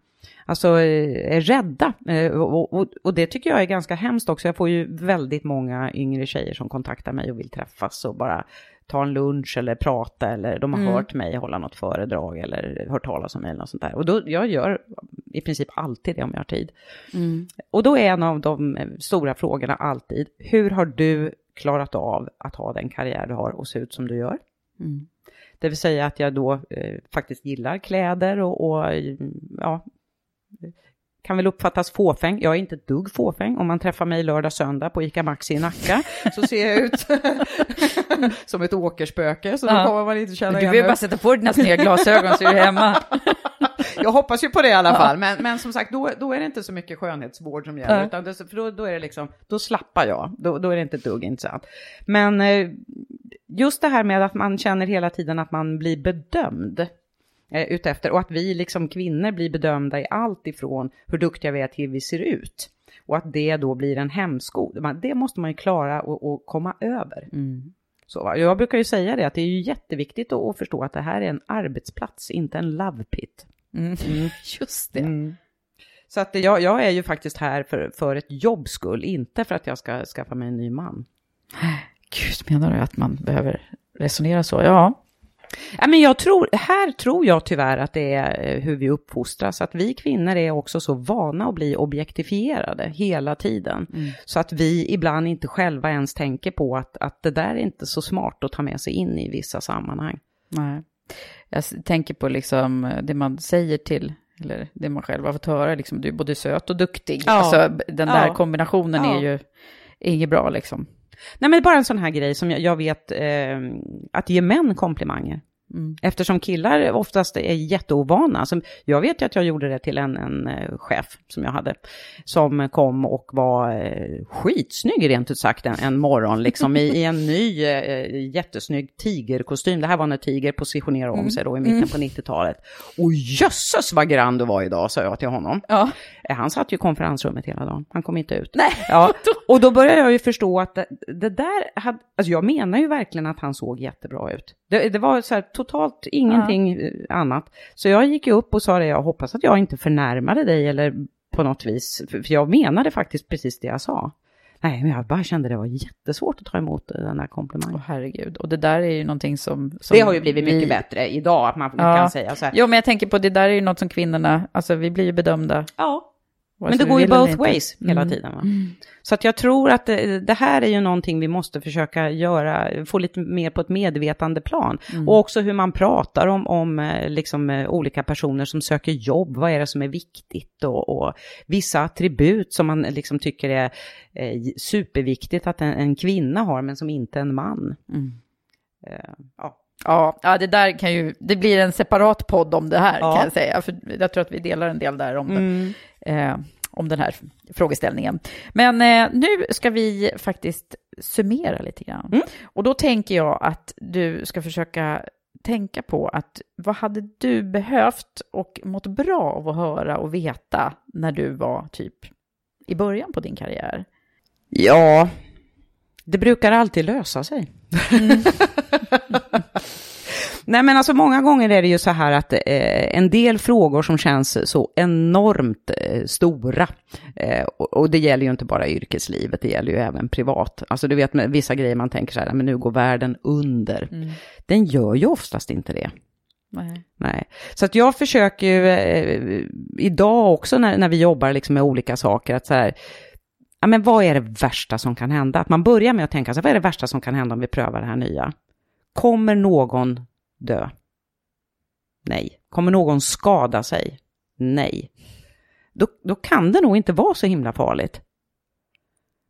Alltså eh, är rädda. Eh, och, och, och, det tycker jag är ganska hemskt också. Jag får ju väldigt många yngre tjejer som kontaktar mig och vill träffas och bara ta en lunch eller prata eller de har mm. hört mig hålla något föredrag eller hört talas om mig eller något sånt där. Och då, jag gör i princip alltid det om jag har tid. Mm. Och då är en av de stora frågorna alltid, hur har du klarat av att ha den karriär du har och se ut som du gör? Mm. Det vill säga att jag då eh, faktiskt gillar kläder och, och ja, kan väl uppfattas fåfäng. Jag är inte ett dugg fåfäng. Om man träffar mig lördag, söndag på ICA Maxi i Nacka så ser jag ut som ett åkerspöke. Så då kommer man inte känna Du behöver bara sätta på dina sneda glasögon så är du hemma. jag hoppas ju på det i alla fall. Men, men som sagt, då, då är det inte så mycket skönhetsvård som gäller. Utan det, för då, då är det liksom, då slappar jag. Då, då är det inte ett dugg intressant. Men eh, just det här med att man känner hela tiden att man blir bedömd eh, utefter och att vi liksom kvinnor blir bedömda i allt ifrån hur duktiga vi är till hur vi ser ut. Och att det då blir en hämsko. Det måste man ju klara och, komma över. Mm. Så? Jag brukar ju säga det, att det är ju jätteviktigt att förstå att det här är en arbetsplats, inte en love pit. Mm. Mm. Just det. Mm. Så att jag, jag, är ju faktiskt här för, för ett jobbs skull, inte för att jag ska skaffa mig en ny man. Gud, menar du att man behöver resonera så? Ja, Ja, men jag tror, här tror jag tyvärr att det är eh, hur vi uppfostras, att vi kvinnor är också så vana att bli objektifierade hela tiden. Mm. Så att vi ibland inte själva ens tänker på att, att det där är inte så smart att ta med sig in i vissa sammanhang. Nej. Jag tänker på liksom eh, det man säger till, eller det man själv har fått höra, liksom, du är både söt och duktig. Ja. Alltså, den där ja. kombinationen ja. är ju inget bra liksom. Nej men bara en sån här grej som jag, jag vet, eh, att ge män komplimanger. Mm. Eftersom killar oftast är jätteovana. Alltså, jag vet ju att jag gjorde det till en, en uh, chef som jag hade. Som kom och var uh, skitsnygg rent ut sagt en, en morgon. Liksom, i, i, en ny uh, jättesnygg tigerkostym. Det här var när Tiger positionerade om mm. sig då i mitten mm. på 90-talet. Och jösses vad grann du var idag, sa jag till honom. Ja. Han satt ju i konferensrummet hela dagen. Han kom inte ut. Nej. Ja. Och då började jag ju förstå att det, det där hade, alltså jag menar ju verkligen att han såg jättebra ut. Det, det var så här totalt ingenting ja. annat. Så jag gick upp och sa det, jag hoppas att jag inte förnärmade dig eller på något vis, för jag menade faktiskt precis det jag sa. Nej, men jag bara kände det var jättesvårt att ta emot den här komplimangen. Åh herregud, och det där är ju någonting som... som det har ju blivit vi... mycket bättre idag, att man ja. kan säga så här. Jo, men jag tänker på det där är ju något som kvinnorna, alltså vi blir ju bedömda. Ja. Men det går ju both ways hela mm. tiden. Va? Mm. Så att jag tror att det, det, här är ju någonting vi måste försöka göra, få lite mer på ett medvetande plan. Mm. Och också hur man pratar om, om eh, liksom, eh, olika personer som söker jobb, vad är det som är viktigt och, och vissa attribut som man liksom tycker är eh, superviktigt att en, en, kvinna har men som inte en man. Mm. Eh, ja. Ja, ja, det där kan ju, det blir en separat podd om det här Ja. kan jag säga, för jag tror att vi delar en del där om, Mm. eh, om den här frågeställningen. Men eh, nu ska vi faktiskt summera lite grann. Mm. Och då tänker jag att du ska försöka tänka på att vad hade du behövt och mått bra av att höra och veta när du var typ i början på din karriär? Ja, det brukar alltid lösa sig. Nej men alltså många gånger är det ju så här att eh, en del frågor som känns så enormt eh, stora, eh, och, och det gäller ju inte bara yrkeslivet, det gäller ju även privat. Alltså du vet med vissa grejer man tänker så här, men nu går världen under. Den gör ju oftast inte det. Nej. Nej, så att jag försöker ju eh, idag också när, när vi jobbar liksom med olika saker att så här, ja men vad är det värsta som kan hända? Att man börjar med att tänka så här, vad är det värsta som kan hända om vi prövar det här nya? Kommer någon dö? Nej. Kommer någon skada sig? Nej. Då, då kan det nog inte vara så himla farligt.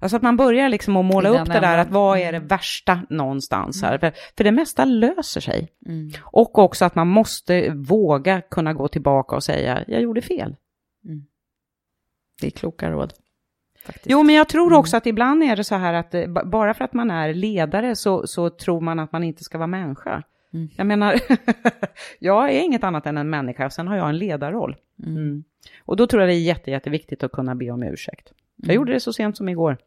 Alltså att man börjar liksom att måla upp det där att vad är det värsta någonstans här? För, för det mesta löser sig. Mm. Och också att man måste våga kunna gå tillbaka och säga, jag gjorde fel. Det är kloka råd. Faktiskt. Jo, men jag tror också att ibland är det så här att eh, ba- bara för att man är ledare så, så tror man att man inte ska vara människa. Mm. Jag menar, jag är inget annat än en människa, sen har jag en ledarroll. Mm. Och då tror jag det är jätte, jätteviktigt att kunna be om ursäkt. Jag gjorde det så sent som igår.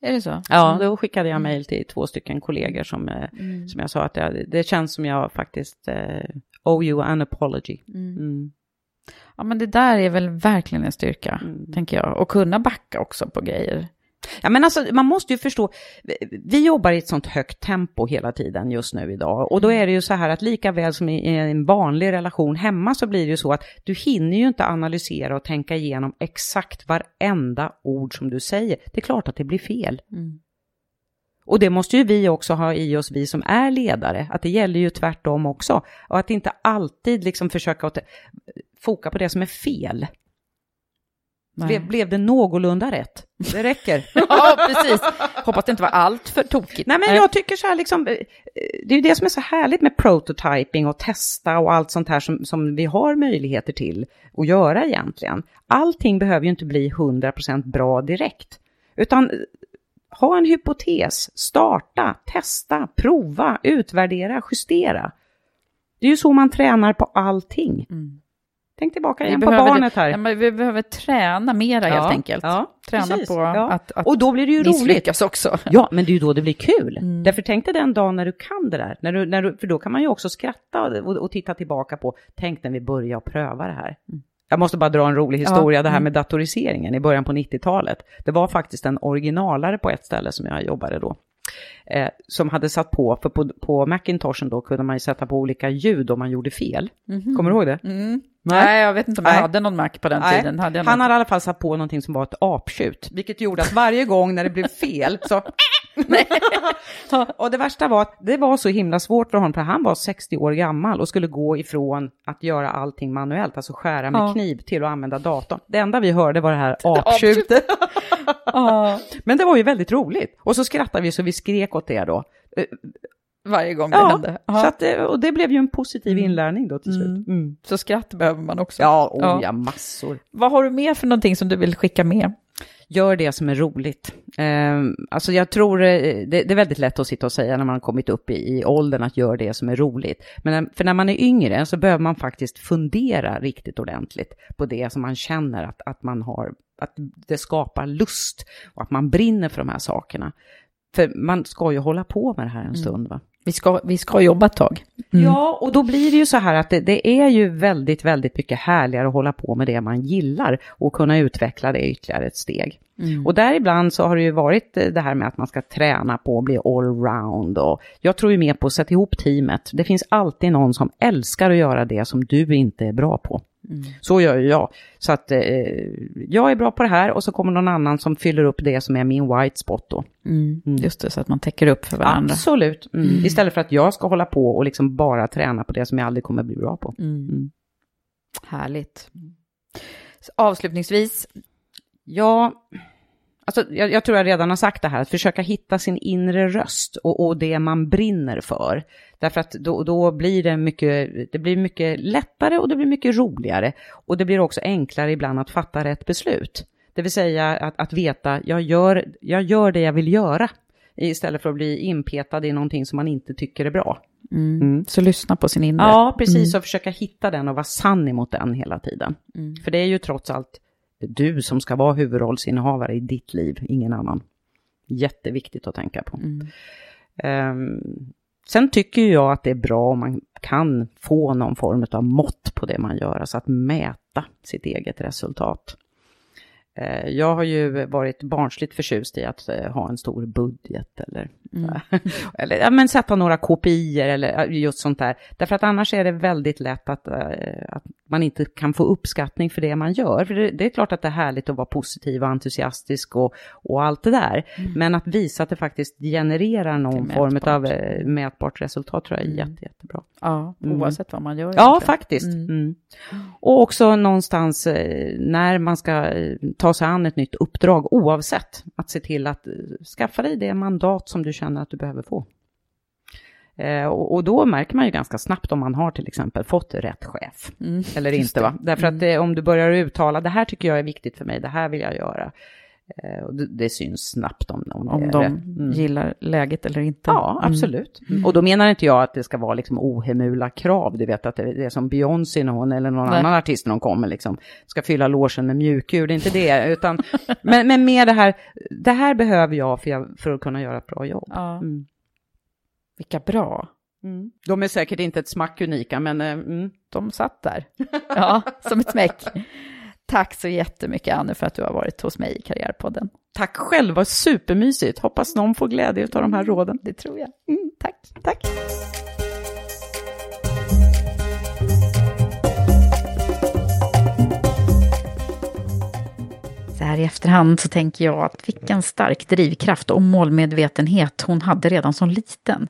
Är det så? Ja, då skickade jag mejl till två stycken kollegor som, eh, som jag sa att jag, det känns som jag faktiskt eh, owe you an apology. Mm. Ja, men det där är väl verkligen en styrka, Mm. tänker jag. Och kunna backa också på grejer. Ja, men alltså, man måste ju förstå, vi- jobbar i ett sånt högt tempo hela tiden just nu idag. Och då är det ju så här att lika väl som i en vanlig relation hemma så blir det ju så att du hinner ju inte analysera och tänka igenom exakt varenda ord som du säger. Det är klart att det blir fel. Och det måste ju vi också ha i oss, vi som är ledare, att det gäller ju tvärtom också. Och att inte alltid liksom försöka att foka på det som är fel. Blev, blev det någorlunda rätt? Det räcker. Ja, precis. Hoppas det inte var allt för tokigt. Nej, men jag tycker så här, liksom, eh, det är ju det som är så härligt med prototyping och testa och allt sånt här som, som vi har möjligheter till att göra egentligen. Allting behöver ju inte bli 100% bra direkt, utan eh, ha en hypotes, starta, testa, prova, utvärdera, justera. Det är ju så man tränar på allting. Tänk tillbaka igen på barnet här. Ja, men vi behöver träna mera helt Ja, enkelt. ja, träna precis. på att, att Och då blir det ju roligt. också. Ja, men det är ju då det blir kul. Mm. Därför tänk dig den dagen när du kan det där. När du, när du, för då kan man ju också skratta och, och titta tillbaka på, tänk när vi började pröva det här. Jag måste bara dra en rolig historia, det här mm. med datoriseringen i början på 90-talet. Det var faktiskt en originalare på ett ställe som jag jobbade då. Eh, som hade satt på, för på, på Macintoshen då kunde man ju sätta på olika ljud om man gjorde fel. Kommer du ihåg det? Mm. Nej, jag vet inte om jag Nej. hade någon Mac på den Nej, tiden. Hade han hade i alla fall satt på någonting som var ett aptjut, vilket gjorde att varje gång när det blev fel så... och det värsta var att det var så himla svårt för honom, för han var 60 år gammal och skulle gå ifrån att göra allting manuellt, alltså skära med Ja. kniv, till att använda datorn. Det enda vi hörde var det här aptjutet. Men det var ju väldigt roligt. Och så skrattade vi så vi skrek åt det då. Eh, Varje gång det Ja, hände. Ja. så att, eh, och det blev ju en positiv inlärning då till slut. Mm. Så skratt behöver man också. Ja, oh, ja, massor. Vad har du mer för någonting som du vill skicka med? Gör det som är roligt. Eh, alltså jag tror eh, det, det är väldigt lätt att sitta och säga när man har kommit upp i, i åldern att gör det som är roligt. Men när, för när man är yngre så behöver man faktiskt fundera riktigt ordentligt på det som man känner att, att man har, att det skapar lust och att man brinner för de här sakerna. För man ska ju hålla på med det här en stund va? Vi ska, vi ska jobba ett tag. Ja, och då blir det ju så här att det, det är ju väldigt, väldigt mycket härligare att hålla på med det man gillar och kunna utveckla det ytterligare ett steg. Och där ibland så har det ju varit eh, det här med att man ska träna på att bli allround och jag tror ju mer på att sätta ihop teamet. Det finns alltid någon som älskar att göra det som du inte är bra på. Så gör ju jag. Så att eh, jag är bra på det här och så kommer någon annan som fyller upp det som är min white spot då. Just det, så att man täcker upp för varandra. Absolut. Mm. Istället för att jag ska hålla på och liksom bara träna på det som jag aldrig kommer bli bra på. Härligt. Så avslutningsvis, Ja, Alltså, jag, jag, tror jag redan har sagt det här, att försöka hitta sin inre röst och, och det man brinner för. Därför att då, då, blir det mycket, det blir mycket lättare och det blir mycket roligare. Och det blir också enklare ibland att fatta rätt beslut. Det vill säga att, att veta, jag gör, jag gör det jag vill göra. Istället för att bli inpetad i någonting som man inte tycker är bra. Mm. Mm. Så lyssna på sin inre. Ja, precis. Mm. Och försöka hitta den och vara sann emot den hela tiden. Mm. För det är ju trots allt du som ska vara huvudrollsinnehavare i ditt liv, ingen annan. Jätteviktigt att tänka på. Um, sen tycker jag att det är bra om man kan få någon form av mått på det man gör, alltså att mäta sitt eget resultat. Eh, jag har ju varit barnsligt förtjust i att eh, ha en stor budget eller, mm. eller ja, men sätta några kopior eller just sånt där. Därför att annars är det väldigt lätt att, eh, att man inte kan få uppskattning för det man gör. För det, det, är klart att det är härligt att vara positiv och entusiastisk och, och allt det där. Mm. Men att visa att det faktiskt genererar någon form av mätbart resultat tror jag är mm. jätte, jättebra. Ja, mm. oavsett vad man gör. Ja, faktiskt. Mm. Mm. Och också någonstans när man ska ta sig an ett nytt uppdrag oavsett. Att se till att skaffa dig det mandat som du känner att du behöver få. Eh, och, då märker man ju ganska snabbt om man har till exempel fått rätt chef. Mm, eller inte va? Därför att det, om du börjar uttala det här tycker jag är viktigt för mig, det här vill jag göra. Eh, och det, det, syns snabbt om, om, om de mm. gillar läget eller inte. Ja, mm. absolut. Mm. Och då menar inte jag att det ska vara liksom ohemula krav. Du vet att det, är som Beyoncé när hon eller någon Nej. annan artist när hon kommer liksom ska fylla låsen med mjukdjur. Det är inte det. Utan, men, men mer det här, det här behöver jag för, jag för, att kunna göra ett bra jobb. Ja. Vilka bra. Mm. De är säkert inte ett smack unika, men eh, mm. de satt där. ja, som ett smäck. Tack så jättemycket Anne för att du har varit hos mig i Karriärpodden. Tack själv, vad supermysigt. Hoppas någon får glädje av de här råden. Det tror jag. Mm, tack. Tack. Här i efterhand så tänker jag att vilken stark drivkraft och målmedvetenhet hon hade redan som liten.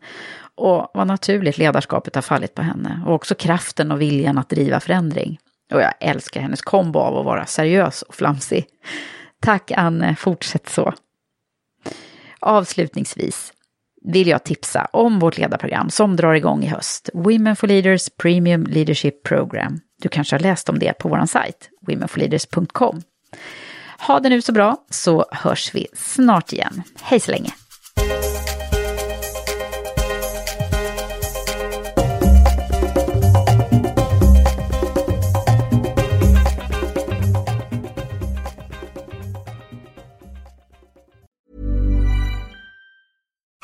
Och vad naturligt ledarskapet har fallit på henne. Och också kraften och viljan att driva förändring. Och jag älskar hennes kombo av att vara seriös och flamsig. Tack Anne, fortsätt så. Avslutningsvis vill jag tipsa om vårt ledarprogram som drar igång i höst. Women for Leaders Premium Leadership Program. Du kanske har läst om det på vår sajt, womenforleaders.com. Ha det nu så bra så hörs vi snart igen. Hej så länge!